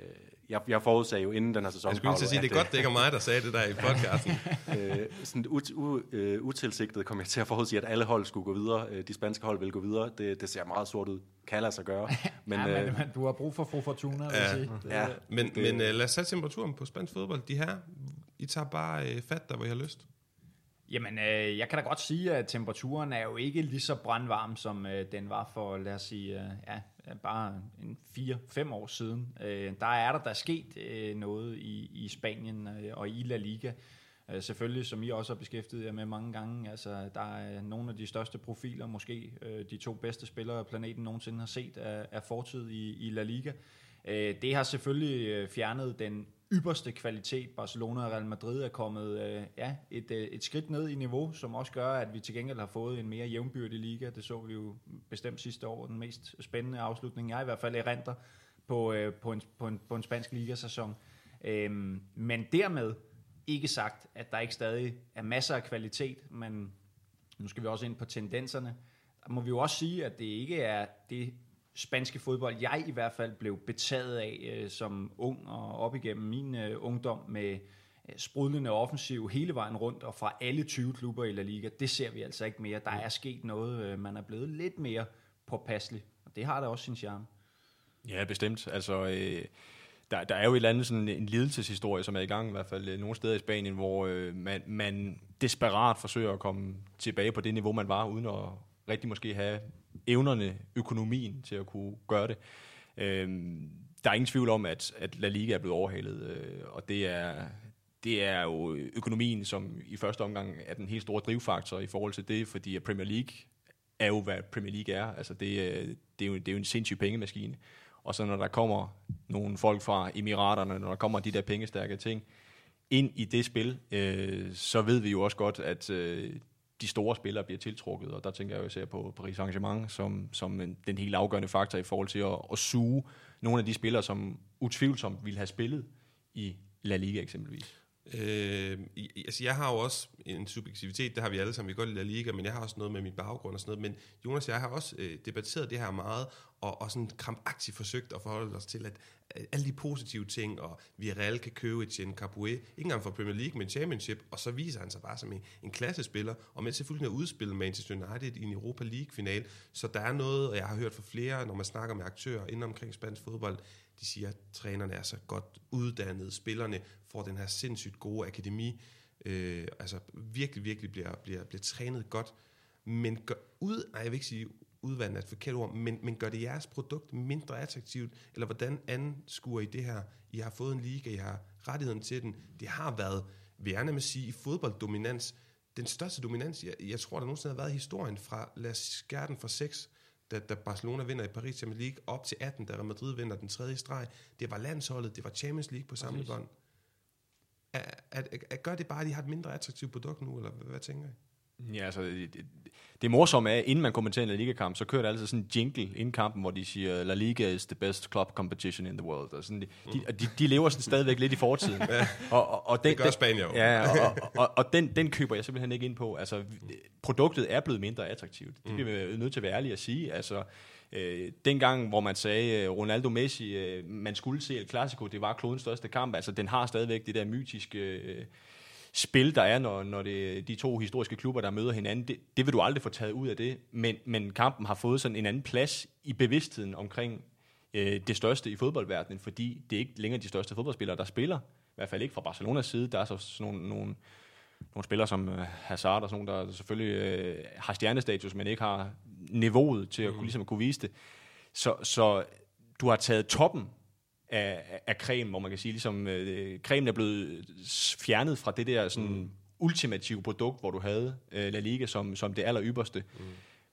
øh, jeg, jeg forudsagde jo inden den her sæson, Jeg skulle lige til at sige, det er godt, det ikke er mig, der sagde det der i podcasten. øh, sådan ut, u, øh, utilsigtet kom jeg til at forudsige, at alle hold skulle gå videre. Øh, de spanske hold vil gå videre. Det, det ser meget sort ud. Kan lade sig gøre. Men, Men, ja, øh, men, men du har brug for fru Fortuna, vil Ja. jeg sige. Det, ja, Men, Det- men uh, lad os sætte temperaturen på spansk fodbold. De her, I tager bare uh, fat der, hvor I har lyst. Jamen, øh, jeg kan da godt sige, at temperaturen er jo ikke lige så brandvarm, som øh, den var for, lad os sige, øh, ja, bare en 4-5 år siden. Øh, der er der, der er sket øh, noget i, i Spanien øh, og i La Liga. Øh, selvfølgelig, som I også har beskæftiget jer med mange gange, altså der er nogle af de største profiler, måske øh, de to bedste spillere, planeten nogensinde har set er, af fortid i, i La Liga. Øh, det har selvfølgelig øh, fjernet den ypperste kvalitet. Barcelona og Real Madrid er kommet øh, ja, et, øh, et skridt ned i niveau, som også gør, at vi til gengæld har fået en mere jævnbyrdig liga. Det så vi jo bestemt sidste år, den mest spændende afslutning, jeg i hvert fald erindrer på, øh, på, en, på, en, på en spansk ligasæson. Øhm, men dermed ikke sagt, at der ikke stadig er masser af kvalitet, men nu skal vi også ind på tendenserne. Der må vi jo også sige, at det ikke er det spanske fodbold, jeg i hvert fald blev betaget af øh, som ung og op igennem min øh, ungdom med øh, sprudlende offensiv hele vejen rundt og fra alle 20 klubber i La Liga. Det ser vi altså ikke mere. Der er sket noget. Øh, man er blevet lidt mere påpasselig, og det har da også sin charme. Ja, bestemt. Altså, øh, der, der er jo et eller andet sådan en lidelseshistorie, som er i gang, i hvert fald øh, nogle steder i Spanien, hvor øh, man, man desperat forsøger at komme tilbage på det niveau, man var, uden at rigtig måske have evnerne, økonomien til at kunne gøre det. Øh, der er ingen tvivl om, at, at La Liga er blevet overhalet, øh, og det er, det er jo økonomien, som i første omgang er den helt store drivfaktor i forhold til det, fordi Premier League er jo, hvad Premier League er. Altså det, øh, det, er, jo, det er jo en sindssyg pengemaskine. Og så når der kommer nogle folk fra Emiraterne, når der kommer de der pengestærke ting ind i det spil, øh, så ved vi jo også godt, at øh, de store spillere bliver tiltrukket, og der tænker jeg jo især på Paris Saint-Germain som, som en, den helt afgørende faktor i forhold til at, at suge nogle af de spillere, som utvivlsomt ville have spillet i La Liga eksempelvis. Øh, altså jeg har jo også en subjektivitet, det har vi alle sammen, vi kan godt lide Liga, men jeg har også noget med min baggrund og sådan noget. Men Jonas og jeg har også øh, debatteret det her meget, og, og sådan krampagtigt forsøgt at forholde os til, at øh, alle de positive ting, og vi reelt kan købe Etienne Capoue, ikke engang fra Premier League, men Championship, og så viser han sig bare som en, en klassespiller, og med selvfølgelig at udspille Manchester United i en Europa League-final. Så der er noget, og jeg har hørt fra flere, når man snakker med aktører inden omkring spansk fodbold, de siger, at trænerne er så godt uddannede, spillerne får den her sindssygt gode akademi, øh, altså virkelig, virkelig bliver, bliver, bliver trænet godt, men gør ud, nej, jeg vil ikke sige udvandet er et forkert ord, men, men gør det jeres produkt mindre attraktivt, eller hvordan anskuer I det her? I har fået en liga, I har rettigheden til den, det har været, vil jeg nærmest sige, i fodbolddominans, den største dominans, jeg, jeg tror, der nogensinde har været i historien fra, lad os skære den fra 6, da, da Barcelona vinder i Paris Champions League, op til 18, da Real Madrid vinder den tredje streg. Det var landsholdet, det var Champions League på samme bånd. Er, er, er, gør det bare, at de har et mindre attraktivt produkt nu, eller hvad, hvad tænker I? Ja, altså, det, det- morsomme er, inden man kommenterer en La Liga-kamp, så kører der altid sådan en jingle inden kampen, hvor de siger, La Liga is the best club competition in the world. Og sådan, de, de, og de, de lever sådan stadigvæk lidt i fortiden. og, og, og den, Det gør Spanien jo. Ja, og, og, og, og den, den køber jeg simpelthen ikke ind på. Altså, produktet er blevet mindre attraktivt. Det bliver vi nødt til at være ærlige at sige. Altså, øh, dengang, hvor man sagde, øh, Ronaldo Messi, øh, man skulle se El Clasico, det var klodens største kamp. Altså, den har stadigvæk det der mytiske... Øh, spil, der er, når, når det de to historiske klubber, der møder hinanden, det, det vil du aldrig få taget ud af det, men, men kampen har fået sådan en anden plads i bevidstheden omkring øh, det største i fodboldverdenen, fordi det er ikke længere de største fodboldspillere, der spiller, i hvert fald ikke fra Barcelonas side, der er så sådan nogle, nogle, nogle spillere som øh, Hazard og sådan nogle, der selvfølgelig øh, har stjernestatus, men ikke har niveauet til at kunne, ligesom at kunne vise det. Så, så du har taget toppen af, af- creme, hvor man kan sige, ligesom øh, cremen er blevet fjernet fra det der sådan mm. ultimative produkt, hvor du havde øh, La Liga som, som det aller ypperste. Mm.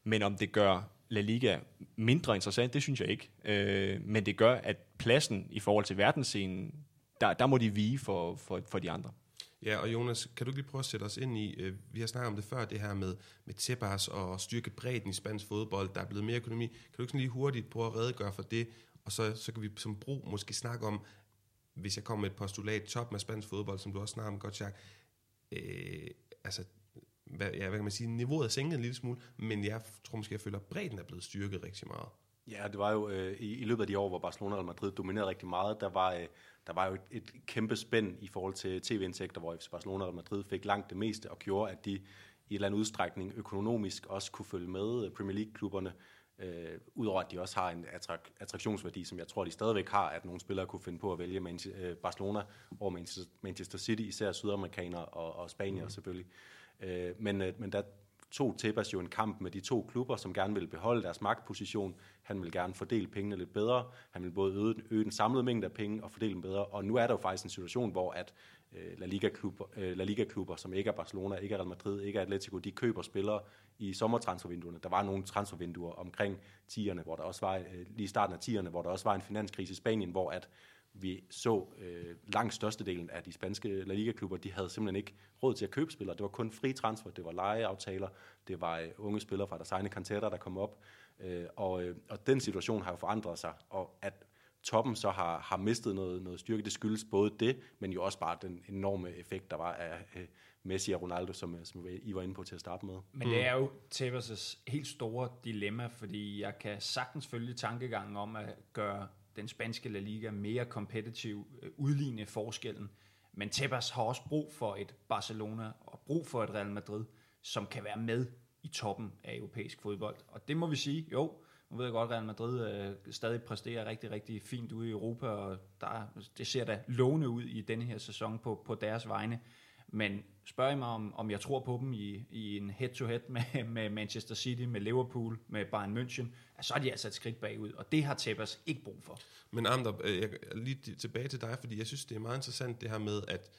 Men om det gør La Liga mindre interessant, det synes jeg ikke. Øh, men det gør, at pladsen i forhold til verdensscenen, der, der må de vige for, for, for de andre. Ja, og Jonas, kan du lige prøve at sætte os ind i, øh, vi har snakket om det før, det her med, med Tebas og styrke bredden i spansk fodbold, der er blevet mere økonomi. Kan du ikke sådan lige hurtigt prøve at redegøre for det, og så, så kan vi som bro måske snakke om, hvis jeg kommer med et postulat, top med spansk fodbold, som du også snakker om, godt Jack, øh, altså, hvad, ja, hvad kan man sige, niveauet er sænket en lille smule, men jeg tror måske, jeg føler, at bredden er blevet styrket rigtig meget. Ja, det var jo øh, i, i løbet af de år, hvor Barcelona og Madrid dominerede rigtig meget, der var, øh, der var jo et, et kæmpe spænd i forhold til tv-indtægter, hvor FC Barcelona og Madrid fik langt det meste, og gjorde, at de i en eller anden udstrækning økonomisk også kunne følge med øh, Premier League-klubberne, øh, udover at de også har en attrak- attraktionsværdi, som jeg tror, de stadigvæk har, at nogle spillere kunne finde på at vælge Man- øh, Barcelona over Manchester, Manchester City, især sydamerikanere og, og spanier mm. selvfølgelig. Øh, men, øh, men der tog Tebas jo en kamp med de to klubber, som gerne ville beholde deres magtposition. Han vil gerne fordele pengene lidt bedre. Han vil både øge, øge den samlede mængde af penge og fordele dem bedre. Og nu er der jo faktisk en situation, hvor at øh, La Liga-klubber, La Liga-klubber, som ikke er Barcelona, ikke er Real Madrid, ikke er Atletico, de køber spillere i sommertransfervinduerne. Der var nogle transfervinduer omkring 10'erne, hvor der også var, øh, lige i starten af 10'erne, hvor der også var en finanskrise i Spanien, hvor at vi så øh, langt størstedelen af de spanske La Liga-klubber, de havde simpelthen ikke råd til at købe spillere. Det var kun fri transfer, det var lejeaftaler, det var øh, unge spillere fra deres egne kanterer, der kom op. Øh, og, øh, og den situation har jo forandret sig, og at toppen så har, har mistet noget, noget styrke, det skyldes både det, men jo også bare den enorme effekt, der var af øh, Messi og Ronaldo, som, øh, som I var inde på til at starte med. Men det er jo Tebas' helt store dilemma, fordi jeg kan sagtens følge tankegangen om at gøre den spanske La Liga mere kompetitiv, øh, udligne forskellen. Men Tebas har også brug for et Barcelona og brug for et Real Madrid, som kan være med i toppen af europæisk fodbold. Og det må vi sige, jo, nu ved jeg godt, at Real Madrid øh, stadig præsterer rigtig, rigtig fint ude i Europa, og der, det ser da lovende ud i denne her sæson på, på deres vegne. Men spørger I mig, om, om jeg tror på dem i, i en head-to-head med, med Manchester City, med Liverpool, med Bayern München, så er de altså et skridt bagud, og det har Tebas ikke brug for. Men Ander, øh, jeg, lige tilbage til dig, fordi jeg synes, det er meget interessant det her med, at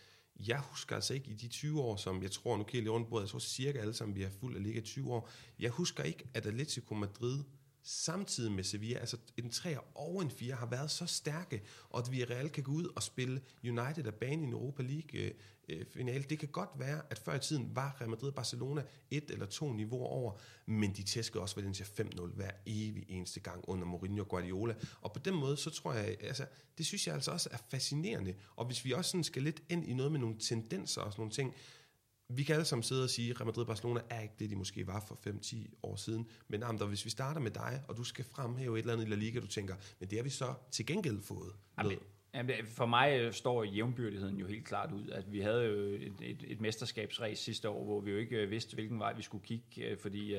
jeg husker altså ikke i de 20 år, som jeg tror, nu kigger jeg lige rundt på, jeg tror cirka alle sammen, vi har fuldt af ligge 20 år, jeg husker ikke, at Atletico Madrid samtidig med Sevilla, altså en 3 og en 4, har været så stærke, og at vi reelt kan gå ud og spille United af banen i Europa League øh, øh, finale. Det kan godt være, at før i tiden var Real Madrid Barcelona et eller to niveauer over, men de tæskede også Valencia 5-0 hver evig eneste gang under Mourinho og Guardiola. Og på den måde, så tror jeg, altså, det synes jeg altså også er fascinerende. Og hvis vi også sådan skal lidt ind i noget med nogle tendenser og sådan nogle ting, vi kan alle sammen sidde og sige, at Real Madrid Barcelona er ikke det, de måske var for 5-10 år siden. Men Amder, hvis vi starter med dig, og du skal fremhæve et eller andet i La Liga, du tænker, men det har vi så til gengæld fået. Jamen, Jamen, for mig øh, står jævnbyrdigheden jo helt klart ud. At vi havde jo et, et, et mesterskabsræs sidste år, hvor vi jo ikke øh, vidste, hvilken vej vi skulle kigge, øh, fordi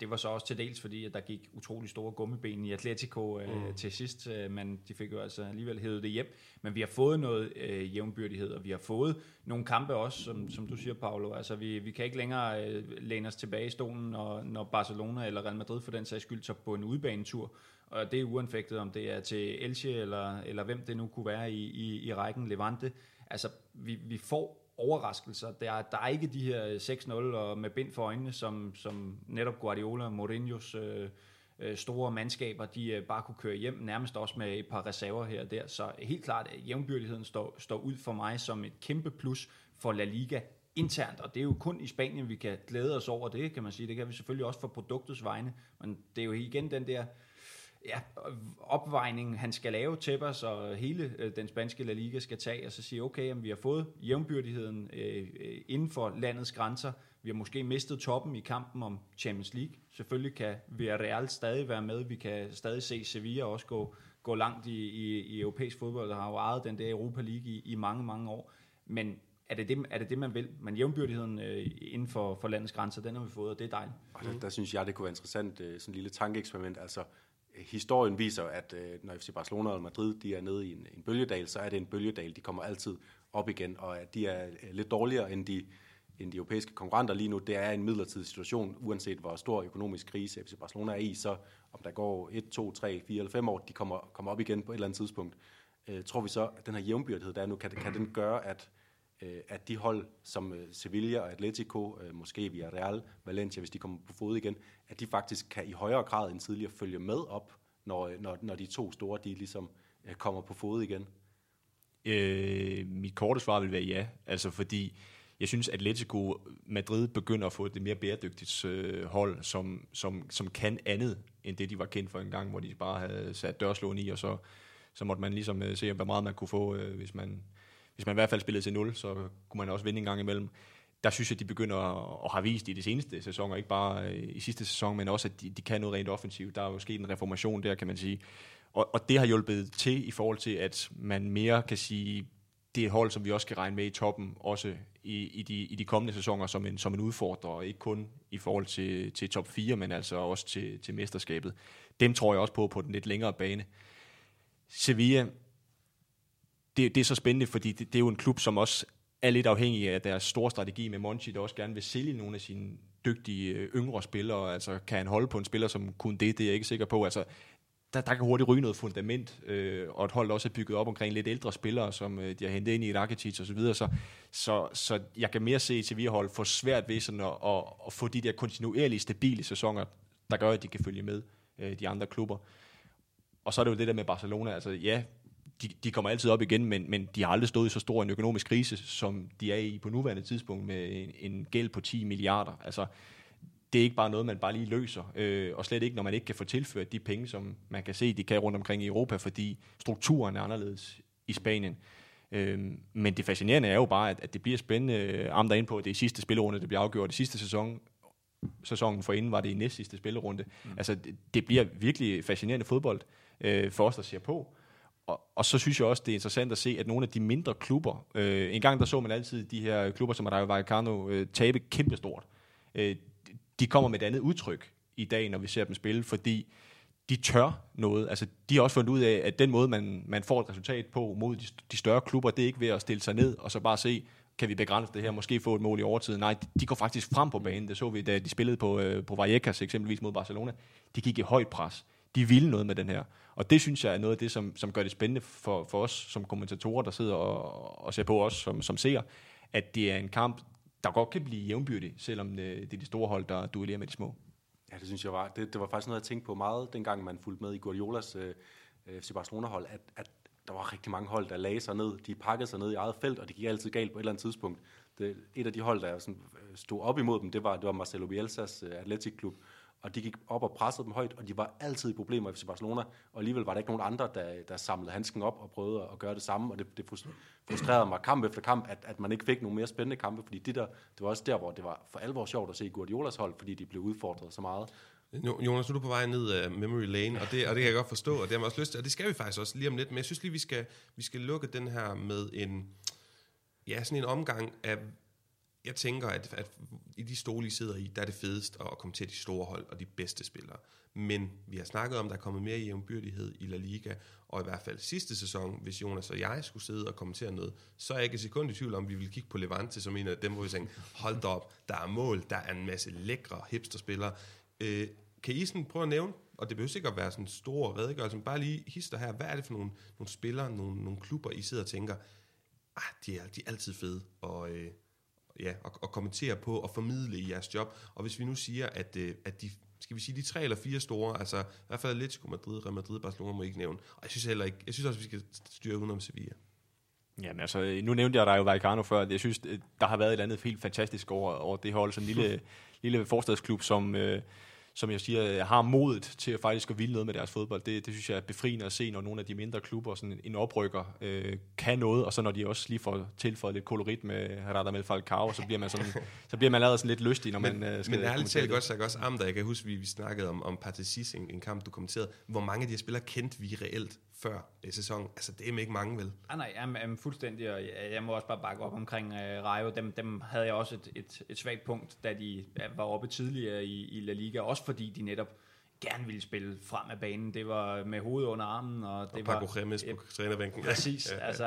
det var så også til dels, fordi at der gik utrolig store gummibene i Atletico mm. til sidst, men de fik jo altså alligevel hævet det hjem. Men vi har fået noget øh, jævnbyrdighed, og vi har fået nogle kampe også, som, som du siger, Paolo. Altså, vi, vi kan ikke længere øh, læne os tilbage i stolen, når, når Barcelona eller Real Madrid for den sags skyld tager på en udbanetur og det er uanfægtet, om det er til Elche, eller, eller hvem det nu kunne være i, i, i rækken Levante. Altså, vi, vi får overraskelser. Der er, der er ikke de her 6-0 og med bind for øjnene, som, som netop Guardiola og Mourinho's øh, øh, store mandskaber, de øh, bare kunne køre hjem, nærmest også med et par reserver her og der. Så helt klart, at jævnbyrdigheden står, står ud for mig som et kæmpe plus for La Liga internt, og det er jo kun i Spanien, vi kan glæde os over det, kan man sige. Det kan vi selvfølgelig også for produktets vegne, men det er jo igen den der ja, opvejning, han skal lave til os, og hele øh, den spanske La Liga skal tage, og så sige, okay, jamen, vi har fået jævnbyrdigheden øh, inden for landets grænser, vi har måske mistet toppen i kampen om Champions League. Selvfølgelig kan Villarreal stadig være med, vi kan stadig se Sevilla også gå, gå langt i, i, i europæisk fodbold, der har jo ejet den der Europa League i, i mange, mange år. Men er det det, er det, det man vil? Men jævnbyrdigheden øh, inden for, for landets grænser, den har vi fået, og det er dejligt. Og der, der synes jeg, det kunne være interessant, øh, sådan et lille tankeeksperiment. Altså, historien viser, at øh, når FC Barcelona og Madrid de er nede i en, en bølgedal, så er det en bølgedal. De kommer altid op igen, og at de er øh, lidt dårligere end de, end de europæiske konkurrenter lige nu. Det er en midlertidig situation, uanset hvor stor økonomisk krise FC Barcelona er i, så om der går 1, 2, 3, 4 eller 5 år, de kommer, kommer op igen på et eller andet tidspunkt. Øh, tror vi så, at den her jævnbyrdighed, der er nu, kan, kan den gøre, at øh, Øh, at de hold som øh, Sevilla og Atletico, øh, måske via Real, Valencia, hvis de kommer på fod igen, at de faktisk kan i højere grad end tidligere følge med op, når, øh, når, når de to store, de ligesom øh, kommer på fod igen? Øh, mit korte svar vil være ja, altså fordi jeg synes, Atletico Madrid begynder at få et mere bæredygtigt øh, hold, som, som, som kan andet end det, de var kendt for en gang, hvor de bare havde sat dørslåen i, og så, så måtte man ligesom øh, se, hvor meget man kunne få, øh, hvis man hvis man i hvert fald spillede til 0, så kunne man også vinde en gang imellem. der synes jeg, de begynder at, at have vist i de seneste sæsoner, ikke bare øh, i sidste sæson, men også, at de, de kan noget rent offensivt. Der er jo sket en reformation der, kan man sige. Og, og det har hjulpet til i forhold til, at man mere kan sige, det er et hold, som vi også skal regne med i toppen, også i, i, de, i de kommende sæsoner som en, som en udfordrer, ikke kun i forhold til, til top 4, men altså også til, til mesterskabet. Dem tror jeg også på på den lidt længere bane. Sevilla, det, det er så spændende, fordi det, det er jo en klub, som også er lidt afhængig af deres store strategi med Monchi, der også gerne vil sælge nogle af sine dygtige øh, yngre spillere. Altså, kan han holde på en spiller som kun det, det er jeg ikke sikker på. Altså, der, der kan hurtigt ryge noget fundament, øh, og et hold også er bygget op omkring lidt ældre spillere, som øh, de har hentet ind i Rakitic og så videre, så, så, så jeg kan mere se til hold få svært ved sådan at, at, at, få de der kontinuerlige, stabile sæsoner, der gør, at de kan følge med øh, de andre klubber. Og så er det jo det der med Barcelona, altså ja, de, de kommer altid op igen, men, men de har aldrig stået i så stor en økonomisk krise, som de er i på nuværende tidspunkt med en, en gæld på 10 milliarder. Altså, det er ikke bare noget, man bare lige løser, øh, og slet ikke, når man ikke kan få tilført de penge, som man kan se, de kan rundt omkring i Europa, fordi strukturen er anderledes i Spanien. Øh, men det fascinerende er jo bare, at, at det bliver spændende. Am der ind på, at det er sidste spillerunde, det bliver afgjort i sidste sæson. Sæsonen for inden var det i næst sidste spillerunde. Mm. Altså, det, det bliver virkelig fascinerende fodbold øh, for os, der ser på. Og, og så synes jeg også, det er interessant at se, at nogle af de mindre klubber, øh, en gang der så man altid de her klubber, som Rayo Vallecano, øh, tabe kæmpestort. Øh, de kommer med et andet udtryk i dag, når vi ser dem spille, fordi de tør noget. Altså, de har også fundet ud af, at den måde, man, man får et resultat på mod de, de større klubber, det er ikke ved at stille sig ned og så bare se, kan vi begrænse det her, måske få et mål i overtid. Nej, de går faktisk frem på banen. Det så vi, da de spillede på, øh, på Vallecas eksempelvis mod Barcelona. De gik i højt pres. De ville noget med den her. Og det synes jeg er noget af det, som, som gør det spændende for, for os som kommentatorer, der sidder og, og ser på os som, som ser, at det er en kamp, der godt kan blive jævnbyrdig, selvom det, det er de store hold, der duellerer med de små. Ja, det synes jeg var. Det, det var faktisk noget, jeg tænkte på meget, dengang man fulgte med i Guardiolas øh, øh FC Barcelona-hold, at, at der var rigtig mange hold, der lagde sig ned. De pakkede sig ned i eget felt, og det gik altid galt på et eller andet tidspunkt. Det, et af de hold, der sådan, øh, stod op imod dem, det var, det var Marcelo Bielsas øh, Athletic Klub, og de gik op og pressede dem højt, og de var altid i problemer i FC Barcelona, og alligevel var der ikke nogen andre, der, der samlede handsken op og prøvede at gøre det samme, og det, det frustrerede mig kamp efter kamp, at, at man ikke fik nogle mere spændende kampe, fordi det, der, det var også der, hvor det var for alvor sjovt at se Guardiolas hold, fordi de blev udfordret så meget. Jonas, nu er du på vej ned af memory lane, og det, og det kan jeg godt forstå, og det har man også lyst til, og det skal vi faktisk også lige om lidt, men jeg synes lige, vi skal, vi skal lukke den her med en, ja, sådan en omgang af, jeg tænker, at, at i de stole, I sidder i, der er det fedest at komme til de store hold og de bedste spillere. Men vi har snakket om, at der er kommet mere jævnbyrdighed i La Liga, og i hvert fald sidste sæson, hvis Jonas og jeg skulle sidde og kommentere noget, så er jeg ikke et sekund i tvivl om, at vi ville kigge på Levante som en af dem, hvor vi tænkte, hold op, der er mål, der er en masse lækre hipsterspillere. Øh, kan I sådan prøve at nævne, og det behøver ikke at være sådan en stor redegørelse, men bare lige hister her, hvad er det for nogle, nogle spillere, nogle, nogle klubber, I sidder og tænker, ah, de er, de er altid fede, og, øh, ja, og, og kommentere på og formidle i jeres job. Og hvis vi nu siger, at, øh, at de skal vi sige, de tre eller fire store, altså i hvert fald Atletico Madrid, Real Madrid, Barcelona må ikke nævne. Og jeg synes heller ikke, jeg synes også, at vi skal styre udenom Sevilla. Jamen altså, nu nævnte jeg dig jo Vallecano før. Jeg synes, der har været et andet helt fantastisk over, over det hold. Sådan en lille, lille forstadsklub, som, øh, som jeg siger, har modet til at faktisk at ville noget med deres fodbold. Det, det synes jeg er befriende at se, når nogle af de mindre klubber, sådan en oprykker, øh, kan noget, og så når de også lige får tilføjet lidt kolorit med Radamel Falcao, så bliver man, sådan, så bliver man lavet sådan lidt lystig, når men, man øh, skal Men ærligt talt godt, så også Amder, jeg kan huske, vi, vi snakkede om, om Partesis, en, en kamp, du kommenterede. Hvor mange af de her spillere kendte vi reelt før i sæsonen. Altså, det er ikke mange, vel? Ah, nej, jeg er fuldstændig, og jeg, jeg må også bare bakke op omkring uh, Rayo. Dem, dem havde jeg også et, et, et svagt punkt, da de var oppe tidligere i, i La Liga, også fordi de netop gerne ville spille frem af banen. Det var med hovedet under armen. Og, det og Paco var, Remes på trænerbænken. Præcis. ja, ja. Altså,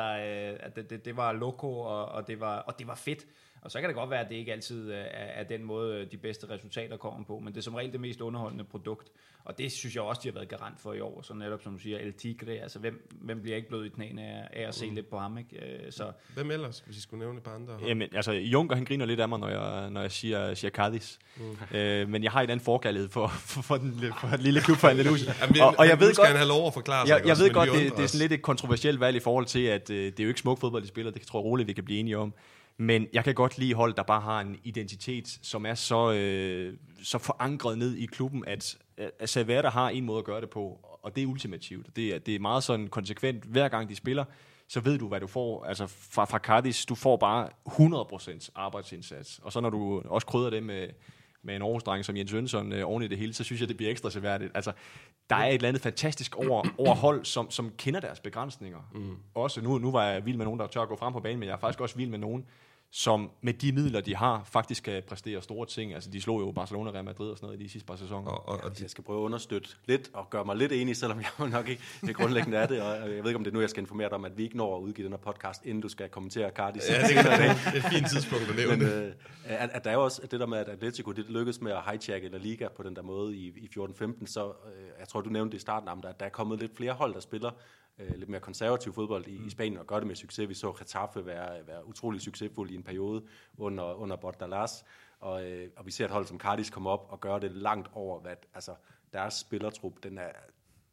uh, det, det, det var loco, og, og, det var, og det var fedt. Og så kan det godt være, at det ikke altid er, er den måde, de bedste resultater kommer på, men det er som regel det mest underholdende produkt. Og det synes jeg også, de har været garant for i år. Så netop som du siger, El Tigre, altså hvem, hvem bliver ikke blød i knæene af, af at se mm. lidt på ham, ikke? Øh, så. Hvem ellers, hvis I skulle nævne et par andre? Jamen, altså, Junker, han griner lidt af mig, når jeg, når jeg siger, siger Cadiz. Mm. Øh, men jeg har et andet forkærlighed for, for, for, den, for den lille klub fra Andalusien. og, og, jeg ved godt, han have lov at forklare sig. Jeg, jeg også, ved godt, det, det, er sådan lidt et kontroversielt valg i forhold til, at øh, det er jo ikke smuk fodbold, de spiller. Det tror jeg roligt, vi kan blive enige om. Men jeg kan godt lide hold, der bare har en identitet, som er så, øh, så forankret ned i klubben, at, at Savata har en måde at gøre det på, og det er ultimativt. Det er, det er meget sådan konsekvent. Hver gang de spiller, så ved du, hvad du får. Altså fra, fra Cardis, du får bare 100% arbejdsindsats. Og så når du også krydder det med, med en Aarhus-dreng som Jens Jønsson øh, oven i det hele, så synes jeg, det bliver ekstra seværdigt. Altså, der er et eller andet fantastisk over, over hold, som, som kender deres begrænsninger. Mm. Også nu, nu var jeg vild med nogen, der tør at gå frem på banen, men jeg er faktisk også vild med nogen, som med de midler, de har, faktisk kan præstere store ting. Altså, de slog jo Barcelona og Real Madrid og sådan noget i de sidste par sæsoner. Og, og, og jeg skal prøve at understøtte lidt og gøre mig lidt enig, selvom jeg nok ikke det grundlæggende er det. Og jeg ved ikke, om det er nu, jeg skal informere dig om, at vi ikke når at udgive den her podcast, inden du skal kommentere Cardis. Ja, det, er et fint tidspunkt at nævne Men, øh, at, at, der er jo også det der med, at Atletico det lykkedes med at hijacke eller liga på den der måde i, i 14-15, så øh, jeg tror, du nævnte det i starten, at der, der er kommet lidt flere hold, der spiller øh, lidt mere konservativ fodbold i, mm. i Spanien, og gør det med succes. Vi så Getafe være, være utrolig succesfuld i en periode under, under Bordalas, og, øh, og vi ser et hold som Cardis komme op og gøre det langt over, hvad altså, deres spillertrup, den er,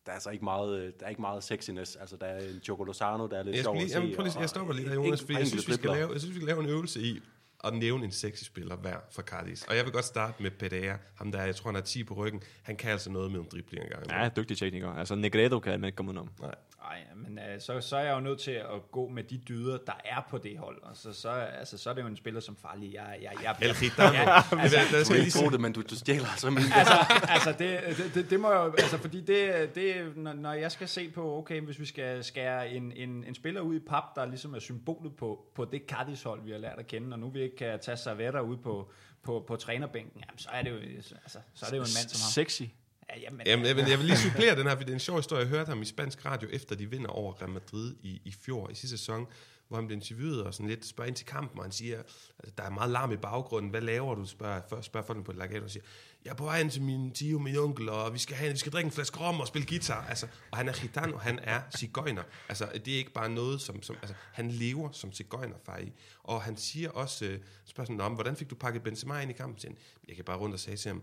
der er altså ikke meget, der er ikke meget sexiness. Altså, der er en Choco Lozano, der er lidt jeg sjov lige, at se. jamen, prøv lige, jeg stopper lige der, Jonas, fordi jeg synes, vi skal lave, jeg synes, vi skal lave en øvelse i at nævne en sexy spiller hver for Cardis. Og jeg vil godt starte med Pedea, ham der, jeg tror, han har 10 på ryggen. Han kan altså noget med en dribling engang. Ja, dygtig tekniker. Altså, Negredo kan man ikke komme udenom. Nej. Nej, men uh, så, så er jeg jo nødt til at gå med de dyder, der er på det hold. Og så, så, altså, så er det jo en spiller som farlig. Jeg, jeg, jeg, El Gitano. Ja, altså, der Du skal er jeg lige ikke god det, men du, du stjæler altså min. altså, altså det, det, det, det må jo, altså fordi det, det når, når jeg skal se på, okay, hvis vi skal skære en, en, en spiller ud i pap, der ligesom er symbolet på, på det Cardis hold, vi har lært at kende, og nu vi ikke kan tage Servetta ud på, på, på trænerbænken, jamen, så er det jo, altså, så er det jo en mand som ham. Sexy. Ja, jamen, Jamen, jeg, vil, jeg vil lige supplere den her, for det er en sjov historie. Jeg hørte ham i spansk radio, efter de vinder over Real Madrid i, i fjor, i sidste sæson, hvor han blev interviewet og sådan lidt spørger ind til kampen, og han siger, altså, der er meget larm i baggrunden, hvad laver du? Spørger, først spørger folk på et lagato, og siger, jeg er på vej ind til min tio, min onkel, og vi skal, have, vi skal drikke en flaske rom og spille guitar. Altså, og han er gitano, han er cigøjner. Altså, det er ikke bare noget, som, som altså, han lever som cigøjner, Faj. Og han siger også, øh, spørger sådan, om, hvordan fik du pakket Benzema ind i kampen? Siger han, jeg kan bare rundt og sige til ham,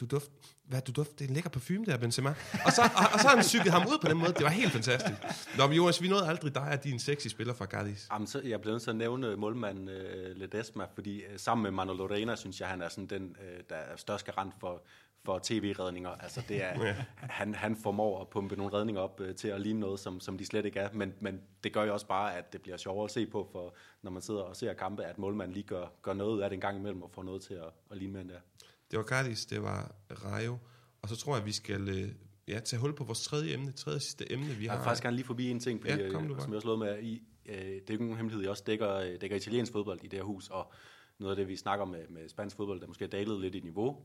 du, du duft, hvad du duft, det er en lækker parfume der, Benzema. Og så, og, og så har han cyklet ham ud på den måde. Det var helt fantastisk. Nå, men Jonas, vi nåede aldrig dig, at din sexy spiller fra Cardis. Jamen, så, jeg bliver nødt til at nævne målmanden uh, Ledesma, fordi uh, sammen med Manolo Reina, synes jeg, han er sådan den, uh, der er størst garant for, for tv-redninger. Altså, det er, Ja. han, han formår at pumpe nogle redninger op uh, til at ligne noget, som, som de slet ikke er. Men, men det gør jo også bare, at det bliver sjovere at se på, for når man sidder og ser kampe, at målmanden lige gør, gør noget ud af det en gang imellem og får noget til at, at ligne end der. Det var Cardis, det var Rayo. Og så tror jeg, vi skal øh, ja, tage hul på vores tredje emne, tredje sidste emne, vi Jeg har. vil faktisk gerne lige forbi en ting, fordi, Ja, kom øh, som jeg også slået med, i, øh, det er jo ikke nogen hemmelighed, jeg også dækker, øh, dækker italiensk fodbold i det her hus, og noget af det, vi snakker med, med spansk fodbold, der måske er dalet lidt i niveau,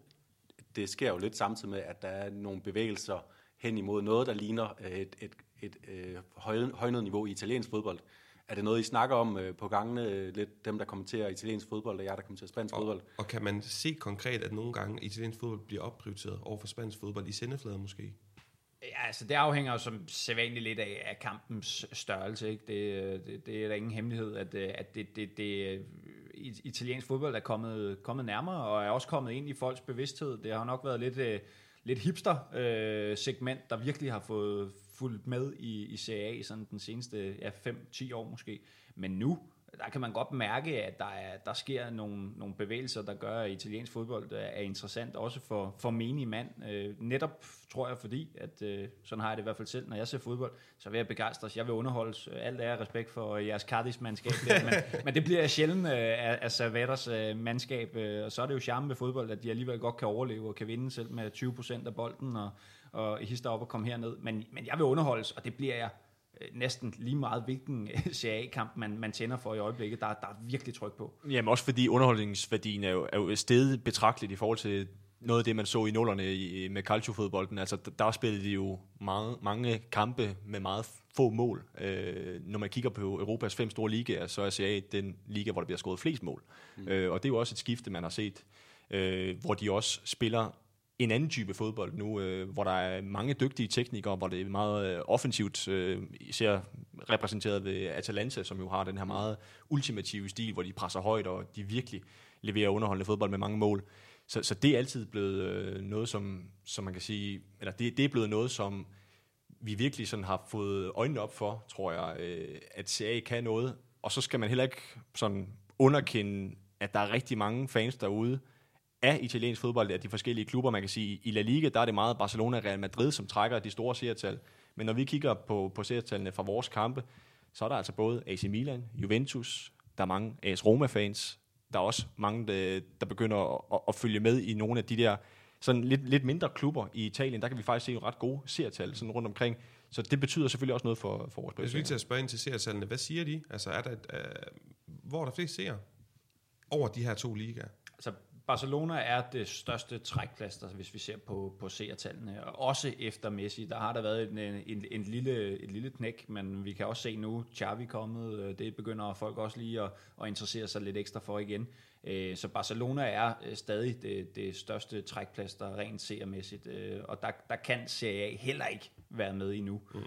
det sker jo lidt samtidig med, at der er nogle bevægelser hen imod noget, der ligner øh, et, et, et øh, høj, højnet niveau i italiensk fodbold. Er det noget, I snakker om øh, på gangene, øh, lidt dem, der kommenterer italiensk fodbold, og jer, der kommenterer spansk fodbold? og, og kan man se konkret, at nogle gange italiensk fodbold bliver opprioriteret over for spansk fodbold i sendeflader måske? Ja, altså det afhænger jo som sædvanligt lidt af, af kampens størrelse. Ikke? Det, det, det er der ingen hemmelighed, at, øh, at det, det, det, it- italiensk fodbold er kommet, kommet nærmere, og er også kommet ind i folks bevidsthed. Det har nok været lidt, øh, lidt hipster-segment, der virkelig har fået fulgt med i, i Serie A sådan den seneste ja, 5-10 år måske. Men nu, der kan man godt mærke, at der, er, der sker nogle, nogle bevægelser, der gør, at italiensk fodbold er, er interessant, også for, for menig mand. Øh, netop tror jeg, fordi, at øh, sådan har jeg det i hvert fald selv, når jeg ser fodbold, så vil jeg begejstres. Jeg vil underholdes. Alt er respekt for jeres Cardis-mandskab, men, men det bliver sjældent øh, af, af Servetters øh, mandskab, øh, og så er det jo charme ved fodbold, at de alligevel godt kan overleve og kan vinde selv med 20% af bolden, og, og hister op og komme herned. Men, men jeg vil underholdes, og det bliver jeg øh, næsten lige meget, hvilken øh, CA-kamp man, man tænder for i øjeblikket. Der, der er virkelig tryk på. Jamen også fordi underholdningsværdien er jo, er jo stedet betragteligt i forhold til noget af det, man så i nullerne i, med calcio-fodbolden. Altså, der, der spillede de jo meget, mange kampe med meget få mål. Øh, når man kigger på Europas fem store ligaer, så er CA den liga, hvor der bliver skåret flest mål. Mm. Øh, og det er jo også et skifte, man har set, øh, hvor de også spiller en anden type fodbold nu, øh, hvor der er mange dygtige teknikere, hvor det er meget øh, offensivt, øh, især repræsenteret ved Atalanta, som jo har den her meget ultimative stil, hvor de presser højt, og de virkelig leverer underholdende fodbold med mange mål. Så, så det er altid blevet øh, noget, som, som man kan sige, eller det, det er blevet noget, som vi virkelig sådan har fået øjnene op for, tror jeg, øh, at CA kan noget. Og så skal man heller ikke sådan underkende, at der er rigtig mange fans derude af italiensk fodbold, af de forskellige klubber. Man kan sige, i La Liga, der er det meget Barcelona og Real Madrid, som trækker de store seertal. Men når vi kigger på, på serietallene fra vores kampe, så er der altså både AC Milan, Juventus, der er mange AS Roma-fans, der er også mange, der, der begynder at, at følge med i nogle af de der sådan lidt, lidt mindre klubber i Italien. Der kan vi faktisk se ret gode serietal sådan rundt omkring. Så det betyder selvfølgelig også noget for, for vores Hvis vi lige til at spørge ind til seertallene, hvad siger de? Altså, er der, et, uh, hvor er der flest seere over de her to ligaer? Altså, Barcelona er det største trækplaster, altså hvis vi ser på, på seertallene. Og også efter Messi, der har der været en, en, en, lille, et lille knæk, men vi kan også se nu, Xavi kommet, øh, det begynder folk også lige at, at interessere sig lidt ekstra for igen. Øh, så Barcelona er øh, stadig det, det største trækplaster rent seermæssigt, og der, der kan Serie A heller ikke være med endnu. Mm.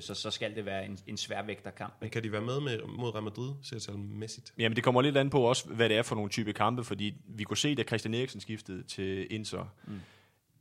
Så, så skal det være en, en sværvægterkamp. Men kan de være med, med mod Real Madrid, seertalmæssigt? Jamen det kommer lidt an på også, hvad det er for nogle type kampe, fordi vi kunne se, da Christian Eriksen skiftede til Inter, mm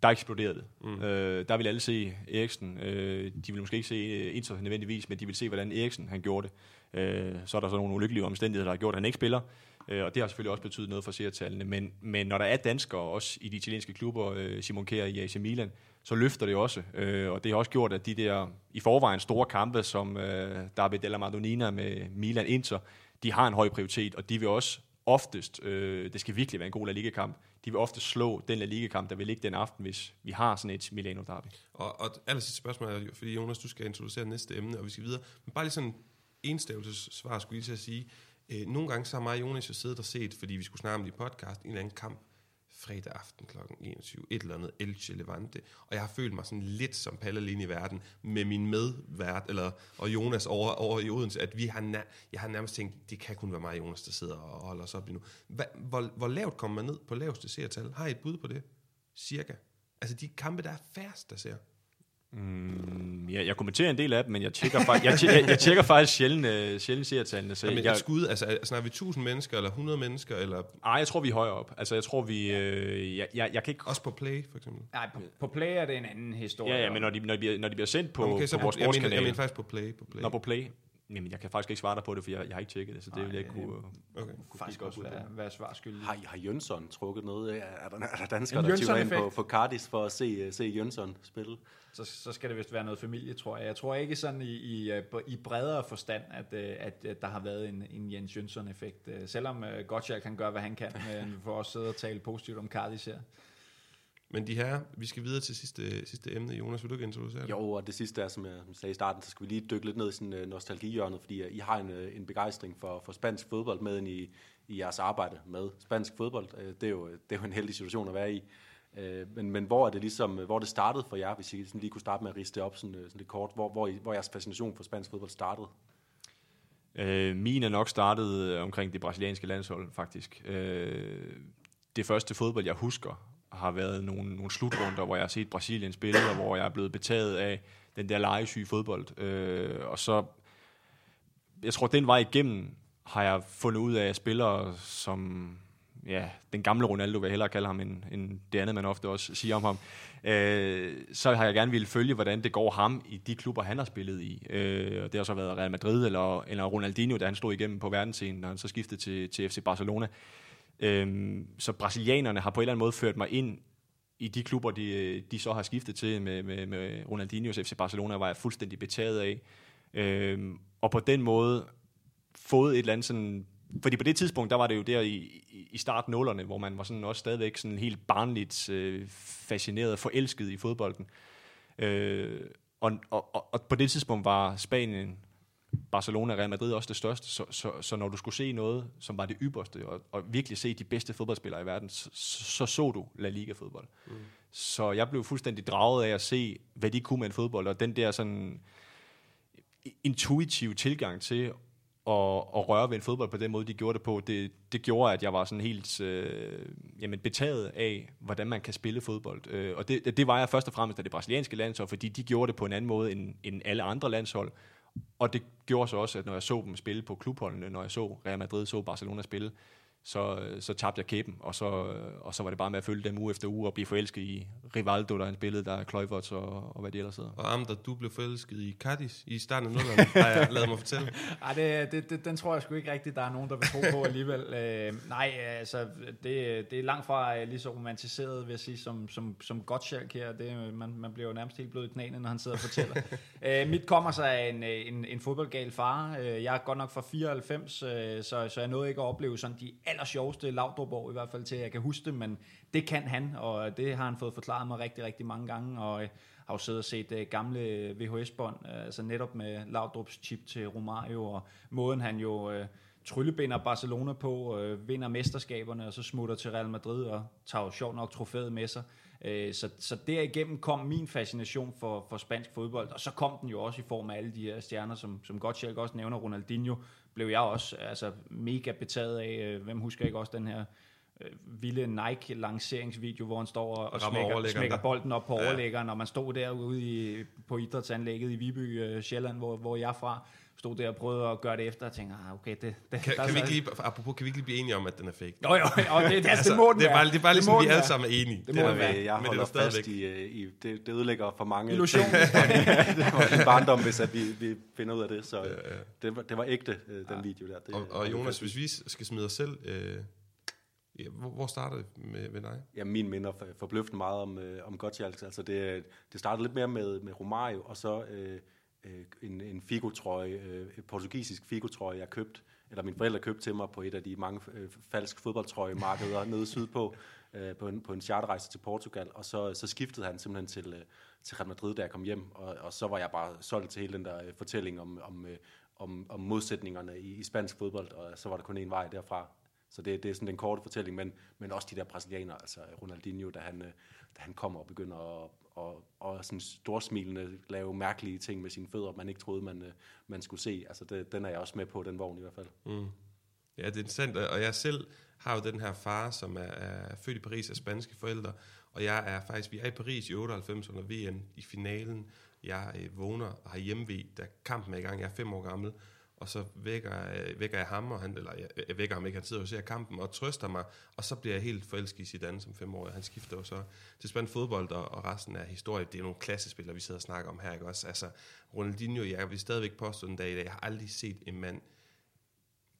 der eksploderede det. Mm. Øh, der vil alle se Eriksen. Øh, de vil måske ikke se Inter nødvendigvis, men de vil se, hvordan Eriksen han gjorde det. Øh, så er der så nogle ulykkelige omstændigheder, der har gjort, at han ikke spiller. Øh, og det har selvfølgelig også betydet noget for seertallene. Men, men når der er danskere, også i de italienske klubber, øh, Simon Kjær i AC Milan, så løfter det også. Øh, og det har også gjort, at de der i forvejen store kampe, som øh, David Della Madonina med Milan Inter, de har en høj prioritet, og de vil også oftest, øh, det skal virkelig være en god La Liga-kamp, de vil ofte slå den La Liga-kamp, der vil ligge den aften, hvis vi har sådan et Milano Derby. Og, og aller sidste spørgsmål er, fordi Jonas, du skal introducere næste emne, og vi skal videre. Men bare lige sådan en enstavelsesvar, skulle jeg lige til at sige. Øh, nogle gange så har mig og Jonas jo siddet og set, fordi vi skulle snakke om det i podcast, en eller anden kamp fredag aften kl. 21, et eller andet Elche Levante, og jeg har følt mig sådan lidt som Palle i verden, med min medvært, eller, og Jonas over, over i Odense, at vi har, nær, jeg har nærmest tænkt, det kan kun være mig og Jonas, der sidder og holder os op lige nu. Hva, hvor, hvor lavt kommer man ned på laveste seertal? Har I et bud på det? Cirka. Altså de kampe, der er færrest, der ser. Mm, ja, jeg kommenterer en del af dem, men jeg tjekker, faktisk, jeg, tjekker, jeg tjekker faktisk sjældent, uh, sjældent seertallene. Så Jamen, jeg, et skud, altså snakker vi 1000 mennesker, eller 100 mennesker, eller... Ej, jeg tror, vi er højere op. Altså, jeg tror, vi... Øh, jeg, jeg, jeg kan ikke... Også på Play, for eksempel? Nej, på, på Play er det en anden historie. Ja, ja, men når de, når de, bliver, når de bliver sendt på, okay, så på vores jeg mener, jeg mener faktisk på Play. På Play. Når på Play. Jamen, jeg kan faktisk ikke svare dig på det, for jeg, jeg har ikke tjekket det, så det Nej, vil jeg ikke kunne... Okay. kunne faktisk også være, være svar skyldig. Har, har Jønsson trukket noget? Er der, er der danskere, der tyver ind på, på Cardis for at se, se Jønsson spille? Så, så skal det vist være noget familie, tror jeg. Jeg tror ikke sådan i, i, i bredere forstand, at, øh, at, at der har været en, en Jens Jønsson-effekt. Øh, selvom uh, Gottschalk kan gøre, hvad han kan, men vi får også sidde og tale positivt om Cardis her. Men de her, vi skal videre til sidste, sidste emne. Jonas, vil du ikke introducere det? Jo, og det sidste er, som jeg sagde i starten, så skal vi lige dykke lidt ned i sådan uh, nostalgihjørnet, fordi uh, I har en, uh, en begejstring for, for spansk fodbold med ind i, i jeres arbejde med spansk fodbold. Uh, det, er jo, det er jo en heldig situation at være i. Uh, men, men hvor er det ligesom, hvor det startede for jer, hvis I sådan lige kunne starte med at riste det op sådan, sådan lidt kort, hvor, hvor, I, hvor jeres fascination for spansk fodbold startede? Uh, min er nok startet omkring det brasilianske landshold, faktisk. Uh, det første fodbold, jeg husker, har været nogle, nogle slutrunder, hvor jeg har set Brasilien spille, og hvor jeg er blevet betaget af den der legesyge fodbold. Øh, og så, jeg tror, den vej igennem har jeg fundet ud af spillere, som ja, den gamle Ronaldo vil jeg hellere kalde ham, end, end det andet, man ofte også siger om ham. Øh, så har jeg gerne ville følge, hvordan det går ham i de klubber, han har spillet i. Øh, og det har så været Real Madrid eller, eller Ronaldinho, da han stod igennem på verdensscenen, når han så skiftede til, til FC Barcelona. Øhm, så brasilianerne har på en eller anden måde ført mig ind i de klubber, de, de så har skiftet til med, med, med Ronaldinho's FC Barcelona, var jeg fuldstændig betaget af. Øhm, og på den måde fået et eller andet sådan... Fordi på det tidspunkt, der var det jo der i, i start nullerne, hvor man var sådan også stadigvæk sådan helt barnligt øh, fascineret og forelsket i fodbolden. Øh, og, og, og på det tidspunkt var Spanien Barcelona og Real Madrid også det største, så, så, så når du skulle se noget, som var det ypperste, og, og virkelig se de bedste fodboldspillere i verden, så så, så du La Liga-fodbold. Mm. Så jeg blev fuldstændig draget af at se, hvad de kunne med en fodbold, og den der sådan intuitive tilgang til at, at røre ved en fodbold på den måde, de gjorde det på, det, det gjorde, at jeg var sådan helt øh, jamen, betaget af, hvordan man kan spille fodbold. Øh, og det, det var jeg først og fremmest af det brasilianske landshold, fordi de gjorde det på en anden måde end, end alle andre landshold, og det gjorde så også, at når jeg så dem spille på klubholdene, når jeg så Real Madrid, så Barcelona spille, så, så tabte jeg kæben, og så, og så var det bare med at følge dem uge efter uge og blive forelsket i Rivaldo, der er en billede, der er Kluivert og, og hvad de ellers hedder. Og Amder, du blev forelsket i Cadiz i starten af nullerne, har jeg lavet mig fortælle. Ej, det, det, det, den tror jeg sgu ikke rigtigt, der er nogen, der vil tro på alligevel. øh, nej, altså, det, det er langt fra øh, lige så romantiseret, vil jeg sige, som, som, som Gottschalk her. Det, man, man bliver jo nærmest helt blød i knæene, når han sidder og fortæller. øh, mit kommer så af en, en, en fodboldgal far. Øh, jeg er godt nok fra 94, øh, så, så jeg nåede ikke at opleve sådan de allersjoveste Laudrup-år, i hvert fald til, at jeg kan huske det, men det kan han, og det har han fået forklaret mig rigtig, rigtig mange gange, og øh, har jo siddet og set øh, gamle VHS-bånd, øh, altså netop med Laudrups chip til Romario, og måden han jo øh, tryllebinder Barcelona på, øh, vinder mesterskaberne, og så smutter til Real Madrid og tager jo sjovt nok trofæet med sig. Øh, så, så derigennem kom min fascination for, for spansk fodbold, og så kom den jo også i form af alle de her stjerner, som, som Gottschalk også nævner, Ronaldinho, blev jeg også altså, mega betaget af. Øh, hvem husker ikke også den her øh, vilde Nike-lanceringsvideo, hvor han står og, og smækker, smækker bolden op på Ja. overlæggeren, og man stod derude i, på idrætsanlægget i Viby, øh, Sjælland, hvor, hvor jeg er fra, stod der og prøvede at gøre det efter, og tænkte, ah, okay, det, det Kan, der er kan vi ikke lige, apropos, kan vi ikke lige blive enige om, at den er fake? Jo, jo, jo det, det, altså, det må den det, er bare, det er bare Det ligesom, må vi alle sammen er enige. Det må er den være. Jeg det er holder der stadigvæk. fast i, øh, i det, det ødelægger for mange Illusion. i barndom, hvis at vi, vi finder ud af det. Så ja, ja. Det, var, det var ægte, øh, den video der. Det, Og, og Jonas, hvis vi skal smide os selv, øh, ja, hvor, det med, med dig? Ja, min minder for- forbløffende meget om, øh, om Gottschalk. Altså det, det startede lidt mere med, med Romario, og så øh, øh, en, en figotrøje, øh, en portugisisk figotrøje, jeg købte, eller mine forældre købte til mig på et af de mange øh, falsk fodboldtrøjemarkeder nede sydpå, øh, på, en, på en charterrejse til Portugal, og så, så skiftede han simpelthen til, øh, til Real Madrid, da jeg kom hjem, og, og så var jeg bare solgt til hele den der øh, fortælling om, om, øh, om, om modsætningerne i, i spansk fodbold, og så var der kun en vej derfra. Så det, det er sådan den korte fortælling, men, men også de der brasilianere, altså Ronaldinho, da han, øh, da han kommer og begynder at og, og sådan storsmilende lave mærkelige ting med sine fødder, man ikke troede, man, øh, man skulle se. Altså det, den er jeg også med på, den vogn i hvert fald. Mm. Ja, det er interessant, og jeg selv har jo den her far, som er, er født i Paris af spanske forældre, og jeg er faktisk, vi er i Paris i 98 under VM i finalen. Jeg øh, vågner og har hjemmevid, da kampen er i gang, jeg er fem år gammel, og så vækker, øh, vækker jeg ham, og han, eller jeg, jeg vækker ham ikke, han sidder og ser kampen og trøster mig, og så bliver jeg helt forelsket i Zidane som femårig. Han skifter jo så til spændt fodbold, og, og resten er historie, det er nogle klassespillere, vi sidder og snakker om her, ikke også? Altså, Ronaldinho, jeg vil stadigvæk påstå den dag i dag, jeg har aldrig set en mand,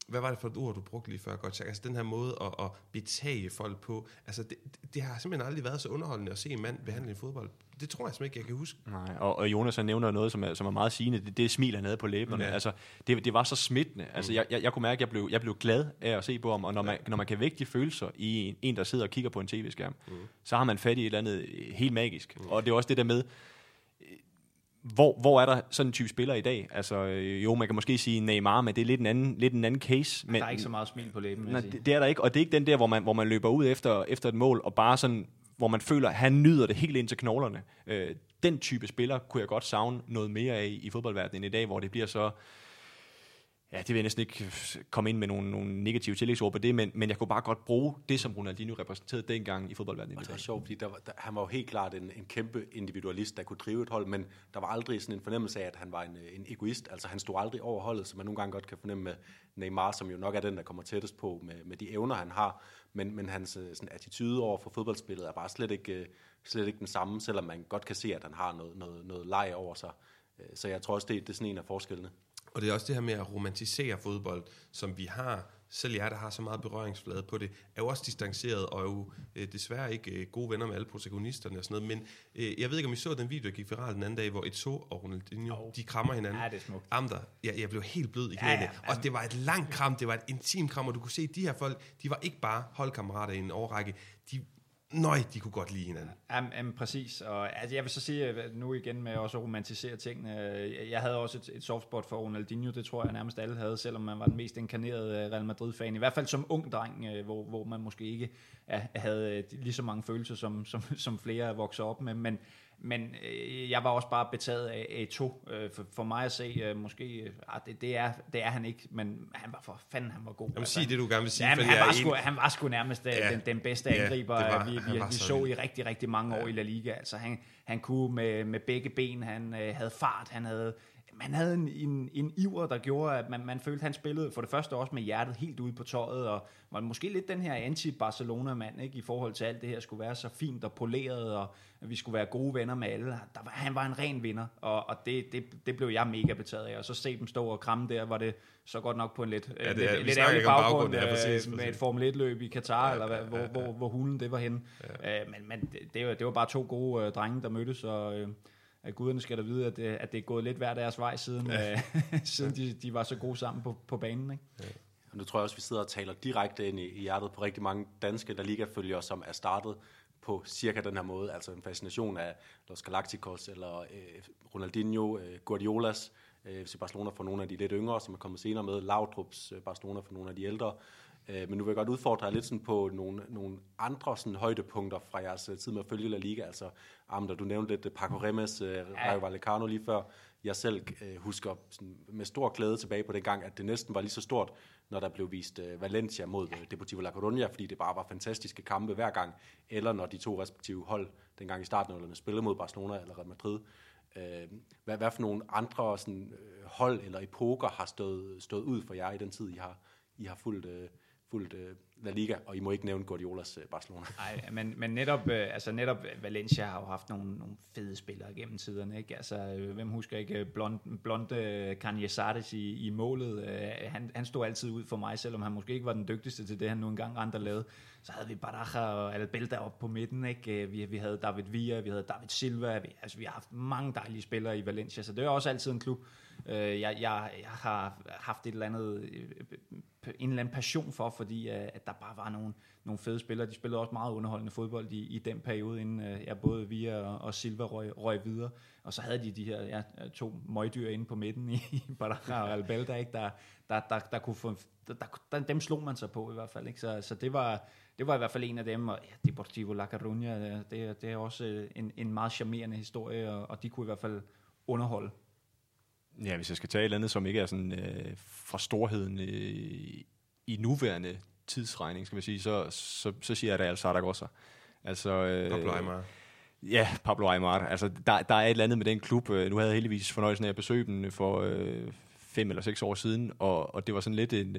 hvad var det for et ord, du brugte lige før, Gottschalk? Altså den her måde at, at betage folk på, altså det, det har simpelthen aldrig været så underholdende at se en mand behandle en fodbold. Det tror jeg simpelthen ikke, jeg kan huske. Nej, og, og Jonas han nævner noget, som er, som er meget sigende. Det, det smil, han havde på læberne. Ja. Ja. Altså, det, det var så smittende. Altså, jeg, jeg, jeg kunne mærke, at jeg blev, jeg blev glad af at se på ham. Og når man, når man kan vække de følelser i en, en, der sidder og kigger på en tv-skærm, mm. så har man fat i et eller andet helt magisk. Mm. Og det er også det der med, hvor, hvor er der sådan en type spiller i dag? Altså, øh, jo, man kan måske sige Neymar, men det er lidt en anden, lidt en anden case. Men, Der er ikke så meget smil på læben, Nej, det, det er der ikke, og det er ikke den der, hvor man, hvor man løber ud efter, efter et mål, og bare sådan, hvor man føler, at han nyder det helt ind til knoglerne. Øh, den type spiller kunne jeg godt savne noget mere af i fodboldverdenen i dag, hvor det bliver så... Ja, det vil jeg næsten ikke komme ind med nogle, nogle negative tillægsord på det, men, men jeg kunne bare godt bruge det, som Ronaldinho repræsenterede dengang i fodboldverdenen. Og det var sjovt, fordi der var, der, han var jo helt klart en, en kæmpe individualist, der kunne drive et hold, men der var aldrig sådan en fornemmelse af, at han var en, øh, en egoist. Altså han stod aldrig over holdet, som man nogle gange godt kan fornemme med Neymar, som jo nok er den, der kommer tættest på med, med de evner, han har. Men, men hans øh, sådan, attitude over for fodboldspillet er bare slet ikke, øh, slet ikke den samme, selvom man godt kan se, at han har noget, noget, noget leg over sig. Øh, Så jeg tror også, det, det er sådan en af forskellene. Og det er også det her med at romantisere fodbold, som vi har, selv jeg, der har så meget berøringsflade på det, er jo også distanceret og er jo øh, desværre ikke øh, gode venner med alle protagonisterne og sådan noget. Men øh, jeg ved ikke, om I så den video, der gik viral den anden dag, hvor Eto'o og Ronaldinho, Jo. de krammer hinanden. Ja, det er smukt. Amter, jeg, jeg blev helt blød i knæene. ja. Ja, Og det var et langt kram, det var et intimt kram, og du kunne se, at de her folk, de var ikke bare holdkammerater i en årrække. Nøj, de kunne godt lide hinanden. Jamen, jamen præcis, og altså, jeg vil så sige, øh, nu igen med også at romantisere tingene, øh, jeg havde også et, et softspot for Ronaldinho, det tror jeg nærmest alle havde, selvom man var den mest inkarnerede øh, Real Madrid-fan, i hvert fald som ung dreng, hvor, hvor man måske ikke ja, havde lige så mange følelser, som, som, som flere vokser op med, men, men øh, jeg var også bare betaget af A2. Øh, for, for mig at se, øh, måske, øh, ah, det, det, er, det er han ikke, men han var for fanden, han var god. Jamen, sig det, du gerne vil sige, Ja, men fordi han, var sgu, enig. han var sgu nærmest ja, Ja. den, den bedste Ja, angriber, det var- vi, han vi, var vi så så i rigtig, rigtig mange år i La Liga. Altså, han, han kunne med, med begge ben, han øh, havde fart, han havde man havde en, en, en iver, der gjorde, at man, man følte, at han spillede for det første også med hjertet helt ude på tøjet, og var måske lidt den her anti-Barcelona-mand, ikke, i forhold til alt det her skulle være så fint og poleret, og vi skulle være gode venner med alle. Der var, han var en ren vinder, og, og det, det, det blev jeg mega betaget af, og så se dem stå og kramme der, var det så godt nok på en lidt, Ja, ja, det er- lidt, lidt ærgerlig baggrund, baggrund, ja, præcis, øh, med præcis. et Formel 1-løb i Katar, ja, eller hvad, hvor, hvor, hvor hulen det var henne. Ja. Øh, men men det, det, var, det var bare to gode øh, drenge, der mødtes, og øh, at guderne skal da vide, at det, at det er gået lidt hver deres vej, siden, ja. øh, siden de, de var så gode sammen på, på banen. Ikke? Og nu tror jeg også, vi sidder og taler direkte ind i, i hjertet på rigtig mange danske La Liga-følgere, som er startet på cirka den her måde. Altså en fascination af Los Galacticos, eller øh, Ronaldinho, øh, Guardiolas, øh, FC Barcelona for nogle af de lidt yngre, som er kommet senere med, Laudrup's øh, Barcelona for nogle af de ældre. Øh, men nu vil jeg godt udfordre jer lidt sådan på nogle, nogle andre sådan højdepunkter fra jeres øh, tid med at følge La Liga. Altså, Amder, du nævnte lidt øh, Paco Remes, øh, Rayo Vallecano lige før. Jeg selv øh, husker sådan, med stor glæde tilbage på den gang, at det næsten var lige så stort, når der blev vist øh, Valencia mod øh, Deportivo La Coruña, fordi det bare var fantastiske kampe hver gang, eller når de to respektive hold dengang i starten spillede mod Barcelona eller Real Madrid. Øh, hvad, hvad for nogle andre sådan, øh, hold eller epoker har stået, stået ud for jer i den tid, I har, I har fulgt, øh, fuldt øh, La Liga, og I må ikke nævne Guardiolas øh, Barcelona. Nej, men, men netop, øh, altså netop Valencia har jo haft nogle, nogle fede spillere gennem tiderne. Ikke? Altså, øh, hvem husker ikke blonde blond, blonde Canyesares i, i målet? Øh, han, han stod altid ud for mig, selvom han måske ikke var den dygtigste til det, han nu engang rendte og lavede. Så havde vi Baraja og Albelda op på midten. Ikke? Øh, vi, vi havde David Villa, vi havde David Silva. Vi, altså, vi har haft mange dejlige spillere i Valencia, så det er også altid en klub, øh, jeg, jeg, jeg har haft et eller andet, øh, en eller anden passion for, fordi øh, at der bare var nogle, nogle fede spillere. De spillede også meget underholdende fodbold i, i den periode, inden øh, ja, både Via og, og Silva røg, røg videre. Og så havde de de her ja, to møgdyr inde på midten i, i Baraja og Albelda, ikke? Der, der, der, der kunne få, der, der, dem slog man sig på i hvert fald. Ikke? Så, så det var, det var i hvert fald en af dem, og ja, Deportivo La Coruña, det, det, er også øh, en, en meget charmerende historie, og, og de kunne i hvert fald underholde. Ja, hvis jeg skal tage et eller andet, som ikke er sådan øh, fra storheden øh, i nuværende tidsregning, skal man sige, så, så, så siger jeg, er altså Zaragoza. Altså, øh, Pablo Aymar. Ja, Pablo Aymar. Altså, der, der er et eller andet med den klub. Øh, Nu havde jeg heldigvis fornøjelsen af at besøge den for øh, fem eller seks år siden, og, og det var sådan lidt en,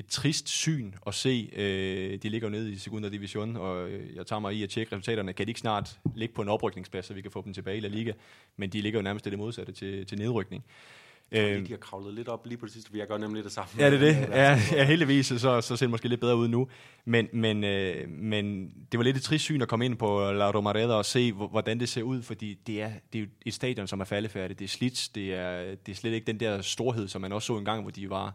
et trist syn at se. Øh, de ligger jo nede i Segunda Division, og øh, jeg tager mig i at tjekke resultaterne. Kan de ikke snart ligge på en oprykningsplads, så vi kan få dem tilbage i La Liga? Men de ligger jo nærmest det modsatte til, til nedrykning. Øh, de har kravlet lidt op lige på det sidste, for jeg gør nemlig det samme. Ja, det er det. Ja, ja heldigvis, så, så ser det måske lidt bedre ud nu. Men, men, øh, men det var lidt et trist syn at komme ind på La Romareda og se, hvor- hvordan det ser ud, fordi det er, det er et stadion, som er faldefærdigt. Det er slidt. Det er, det er slet ikke den der storhed, som man også så engang, hvor de var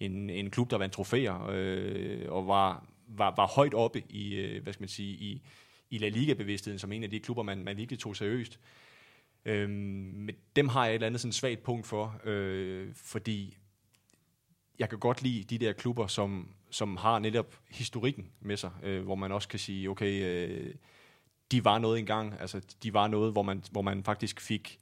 en, en klub, der vandt trofæer øh, og var, var, var højt oppe i, øh, hvad skal man sige, i, i La Liga-bevidstheden, som en af de klubber, man, man virkelig tog seriøst. Øh, men dem har jeg et eller andet sådan svagt punkt for, øh, fordi jeg kan godt lide de der klubber, som, som har netop historikken med sig, øh, hvor man også kan sige, okay, øh, de var noget engang, altså de var noget, hvor man, hvor man faktisk fik,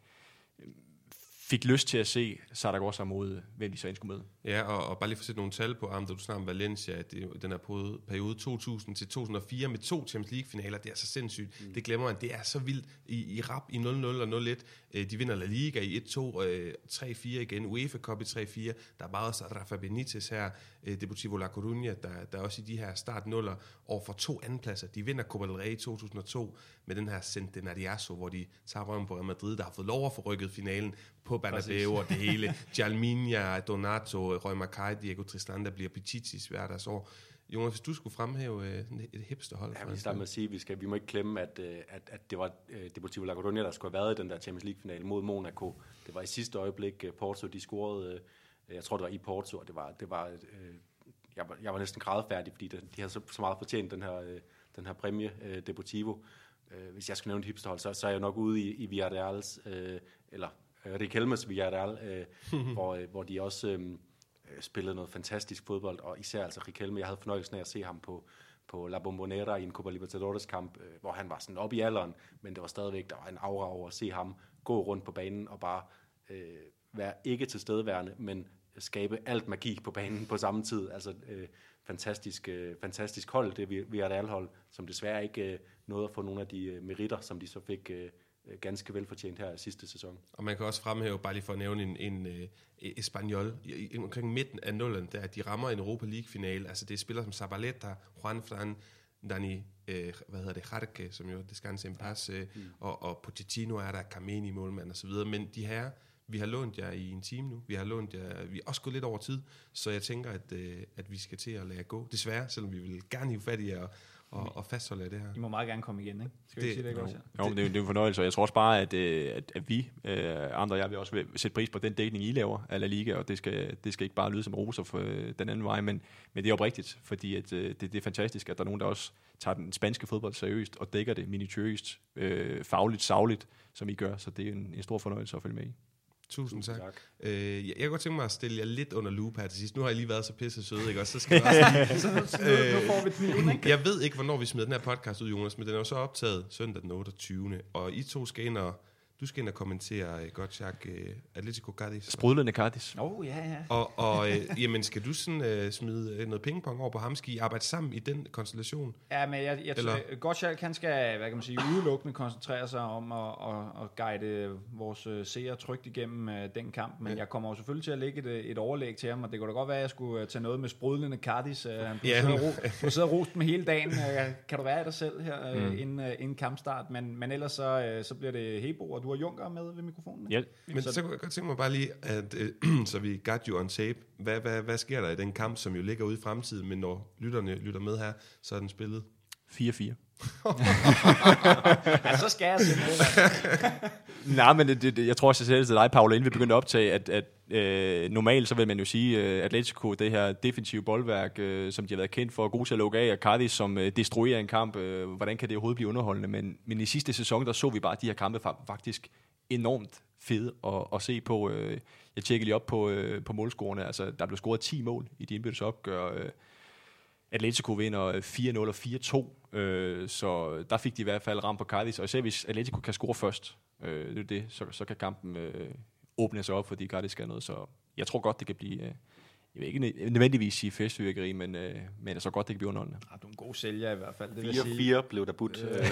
fik lyst til at se Saragossa mod, hvem de så end skulle møde. Ja, og, og bare lige for at sætte nogle tal på, Am, da du snakker om Valencia, at det, den her periode, periode 2000 til 2004 med to Champions League-finaler, det er så sindssygt. Mm. Det glemmer man. Det er så vildt i, i rap i 0-0 og 0-1. Øh, De vinder La Liga i 1-2, øh, 3-4 igen, UEFA Cup i 3-4. Der er bare også Rafa Benitez her, øh, Deportivo La Coruña, der, der er også i de her startnuller over for to andenpladser. De vinder Copa del Rey i 2002 med den her Centenariazo, hvor de tager røven på Real Madrid, der har fået lov at få rykket finalen på Bernabeu og det hele. Jalminia, Donato, Roy Mackay, Diego Tristan, der bliver Pichichis hver deres år. Jonas, hvis du skulle fremhæve øh, et hipsterhold. Ja, vi starter med at sige, at vi, skal, vi må ikke glemme, at, øh, at, at det var øh, Deportivo La Coruña, der skulle have været i den der Champions League-finale mod Monaco. Det var i sidste øjeblik, øh, Porto, de scorede, øh, jeg tror det var i Porto, og det var, det var øh, jeg, var, jeg var næsten grædefærdig, fordi det, de havde så, så meget fortjent den her, øh, den her præmie, øh, Deportivo. Øh, hvis jeg skal nævne et hipsterhold, så, så er jeg nok ude i, i Villarreals, øh, eller øh, Riquelmes Villarreal, øh, hvor, øh, hvor de også øh, øh, Øh, spillede noget fantastisk fodbold, og især altså Riquelme, jeg havde fornøjelsen af at se ham på, på La Bombonera i en Copa Libertadores kamp, øh, hvor han var sådan op i alderen, men det var stadigvæk, der var en aura over at se ham gå rundt på banen og bare øh, være ikke tilstedeværende, men skabe alt magi på banen på samme tid. Altså øh, fantastisk, øh, fantastisk hold, det vi, vi er et hold, som desværre ikke øh, nåede at få nogle af de øh, meritter, som de så fik øh, øh, ganske velfortjent her sidste sæson. Og man kan også fremhæve, bare lige for at nævne en, en uh, Espanyol, i, i, omkring midten af nullen, der de rammer en Europa League-finale. Altså det er spillere som Zabaleta, Juan Fran, Dani, øh, hvad hedder det, Jarque, som jo det skal en pas, øh, mm. og, og Pochettino er der, Carmeni målmand og så videre. Men de her, vi har lånt jer i en time nu. Vi har lånt jer, vi er også gået lidt over tid, så jeg tænker, at, øh, at vi skal til at lade gå. Desværre, selvom vi vil gerne hive fat i jer og, og, og fastholde det her. I må meget gerne komme igen, ikke? Skal vi Det- sige det ikke jo. også? Jo, men det, er jo- det er jo en fornøjelse, og jeg tror også bare, at, øh, at, at vi, øh, andre og jeg, vil også vil sætte pris på den dækning, I laver af La Liga, og det skal, det skal ikke bare lyde som roser for øh, den anden vej, men, men det er oprigtigt, fordi at, øh, det, det er fantastisk, at der er nogen, der også tager den spanske fodbold seriøst og dækker det minutiøst, øh, fagligt, savligt, som I gør, så det er en, en stor fornøjelse at følge med i. Tusind tak. tak. Øh, jeg, jeg godt tænke mig at stille jer lidt under loop her til sidst. Nu har jeg lige været så pisse søde, ikke? Og så skal jeg også lige, Så nu, får vi ikke? Jeg ved ikke, hvornår vi smider den her podcast ud, Jonas, men den er jo så optaget søndag den 28. Og I to skal ind og, du skal ind og kommentere uh, Gottschalk uh, Atletico Cadiz. Sprudlende Cardis. Åh, oh, ja, ja. Og, og øh, jamen, skal du sådan uh, smide øh, noget pingpong over på ham? Skal I arbejde sammen i den konstellation? Ja, men jeg, jeg Eller- Eller... Gottschalk, han skal, hvad kan man sige, udelukkende koncentrere sig om at, at, at guide vores øh, seere trygt igennem uh, den kamp, men Ja. jeg kommer jo selvfølgelig til at lægge et, øh, et overlæg til ham, og det kunne da godt være, at jeg skulle øh, tage noget med sprudlende Cardis. Uh, han Ja. sidder og ro, du sidder og rost dem hele dagen. Uh, kan du være af dig selv her uh, mm. inden, uh, inden kampstart? Men, men ellers så, uh, så bliver det Hebo, og du har Junker med ved mikrofonen. Ja, Men så, så kunne jeg godt tænke mig bare lige, at, øh, så vi got you on tape. Hvad, hvad, hvad sker der i den kamp, som jo ligger ude i fremtiden, men når lytterne lytter med her, så er den spillet? 4-4. Ja, så skal jeg simpelthen. Nej, men det, det, jeg tror også, jeg sagde til dig, Paolo, inden vi begyndte at optage, at, at øh, normalt så vil man jo sige, øh, Atletico, det her defensive boldværk, øh, som de har været kendt for, gode til at lukke af, og Cardis, som øh, destruerer en kamp, øh, hvordan kan det overhovedet blive underholdende? Men, men i sidste sæson, der så vi bare de her kampe fa- faktisk enormt fede at, at se på. Øh, jeg tjekkede lige op på, øh, på målscorerne, altså der blev scoret 10 mål i de indbyrdes opgør. Øh, Atletico vinder øh, 4-0 og 4-2, øh, så der fik de i hvert fald ramt på Cardis, og især hvis Atletico kan score først, øh, det er det, så, så kan kampen øh, åbne sig op, fordi Cardis skal noget, så jeg tror godt, det kan blive, øh, jeg vil ikke nø- nødvendigvis sige festfyrkeri, men, øh, men så godt, det kan blive underholdende. Ah, du er en god sælger i hvert fald, det vil jeg sige. 4-4 blev der budt. Øh,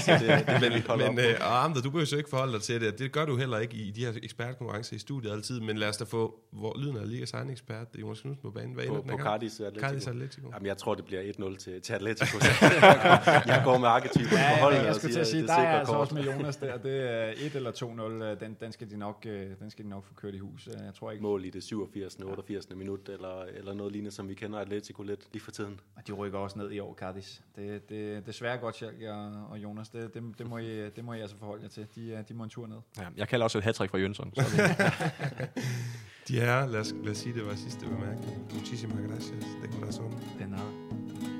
så det, det holde Men øh, og Amder, du behøver så ikke forholde dig til det. Det gør du heller ikke i de her ekspertkonkurrencer i studiet altid. Men lad os da få hvor lyden af Ligas egen ekspert, Jonas Knudsen på banen. Hvad på, på? Cardis Atletico. Cardis Atletico. Jamen, jeg tror, det bliver 1-0 til, til Atletico. jeg går med arketypen på Ja, holdet jeg siger, til at sige, det der er altså også med Jonas der. Det er 1 eller 2-0. øh, Den, den, skal de nok, øh, den skal de nok få kørt i hus. Øh, Jeg tror ikke, mål i det 87. 88. minut, eller, eller noget lignende, som vi kender Atletico lidt lige for tiden. Og de rykker også ned i år, Cardis. Det, det, desværre godt, Schalk og, og Jonas. Det, det, det, må I, det må I altså forholde jer til. De, er- de må en tur ned. Ja, jeg kalder også et hat fra Jønsson. Så det, De her, lad os, lad os sige, det var sidste bemærkning. Muchísimas gracias. De corazón. Den er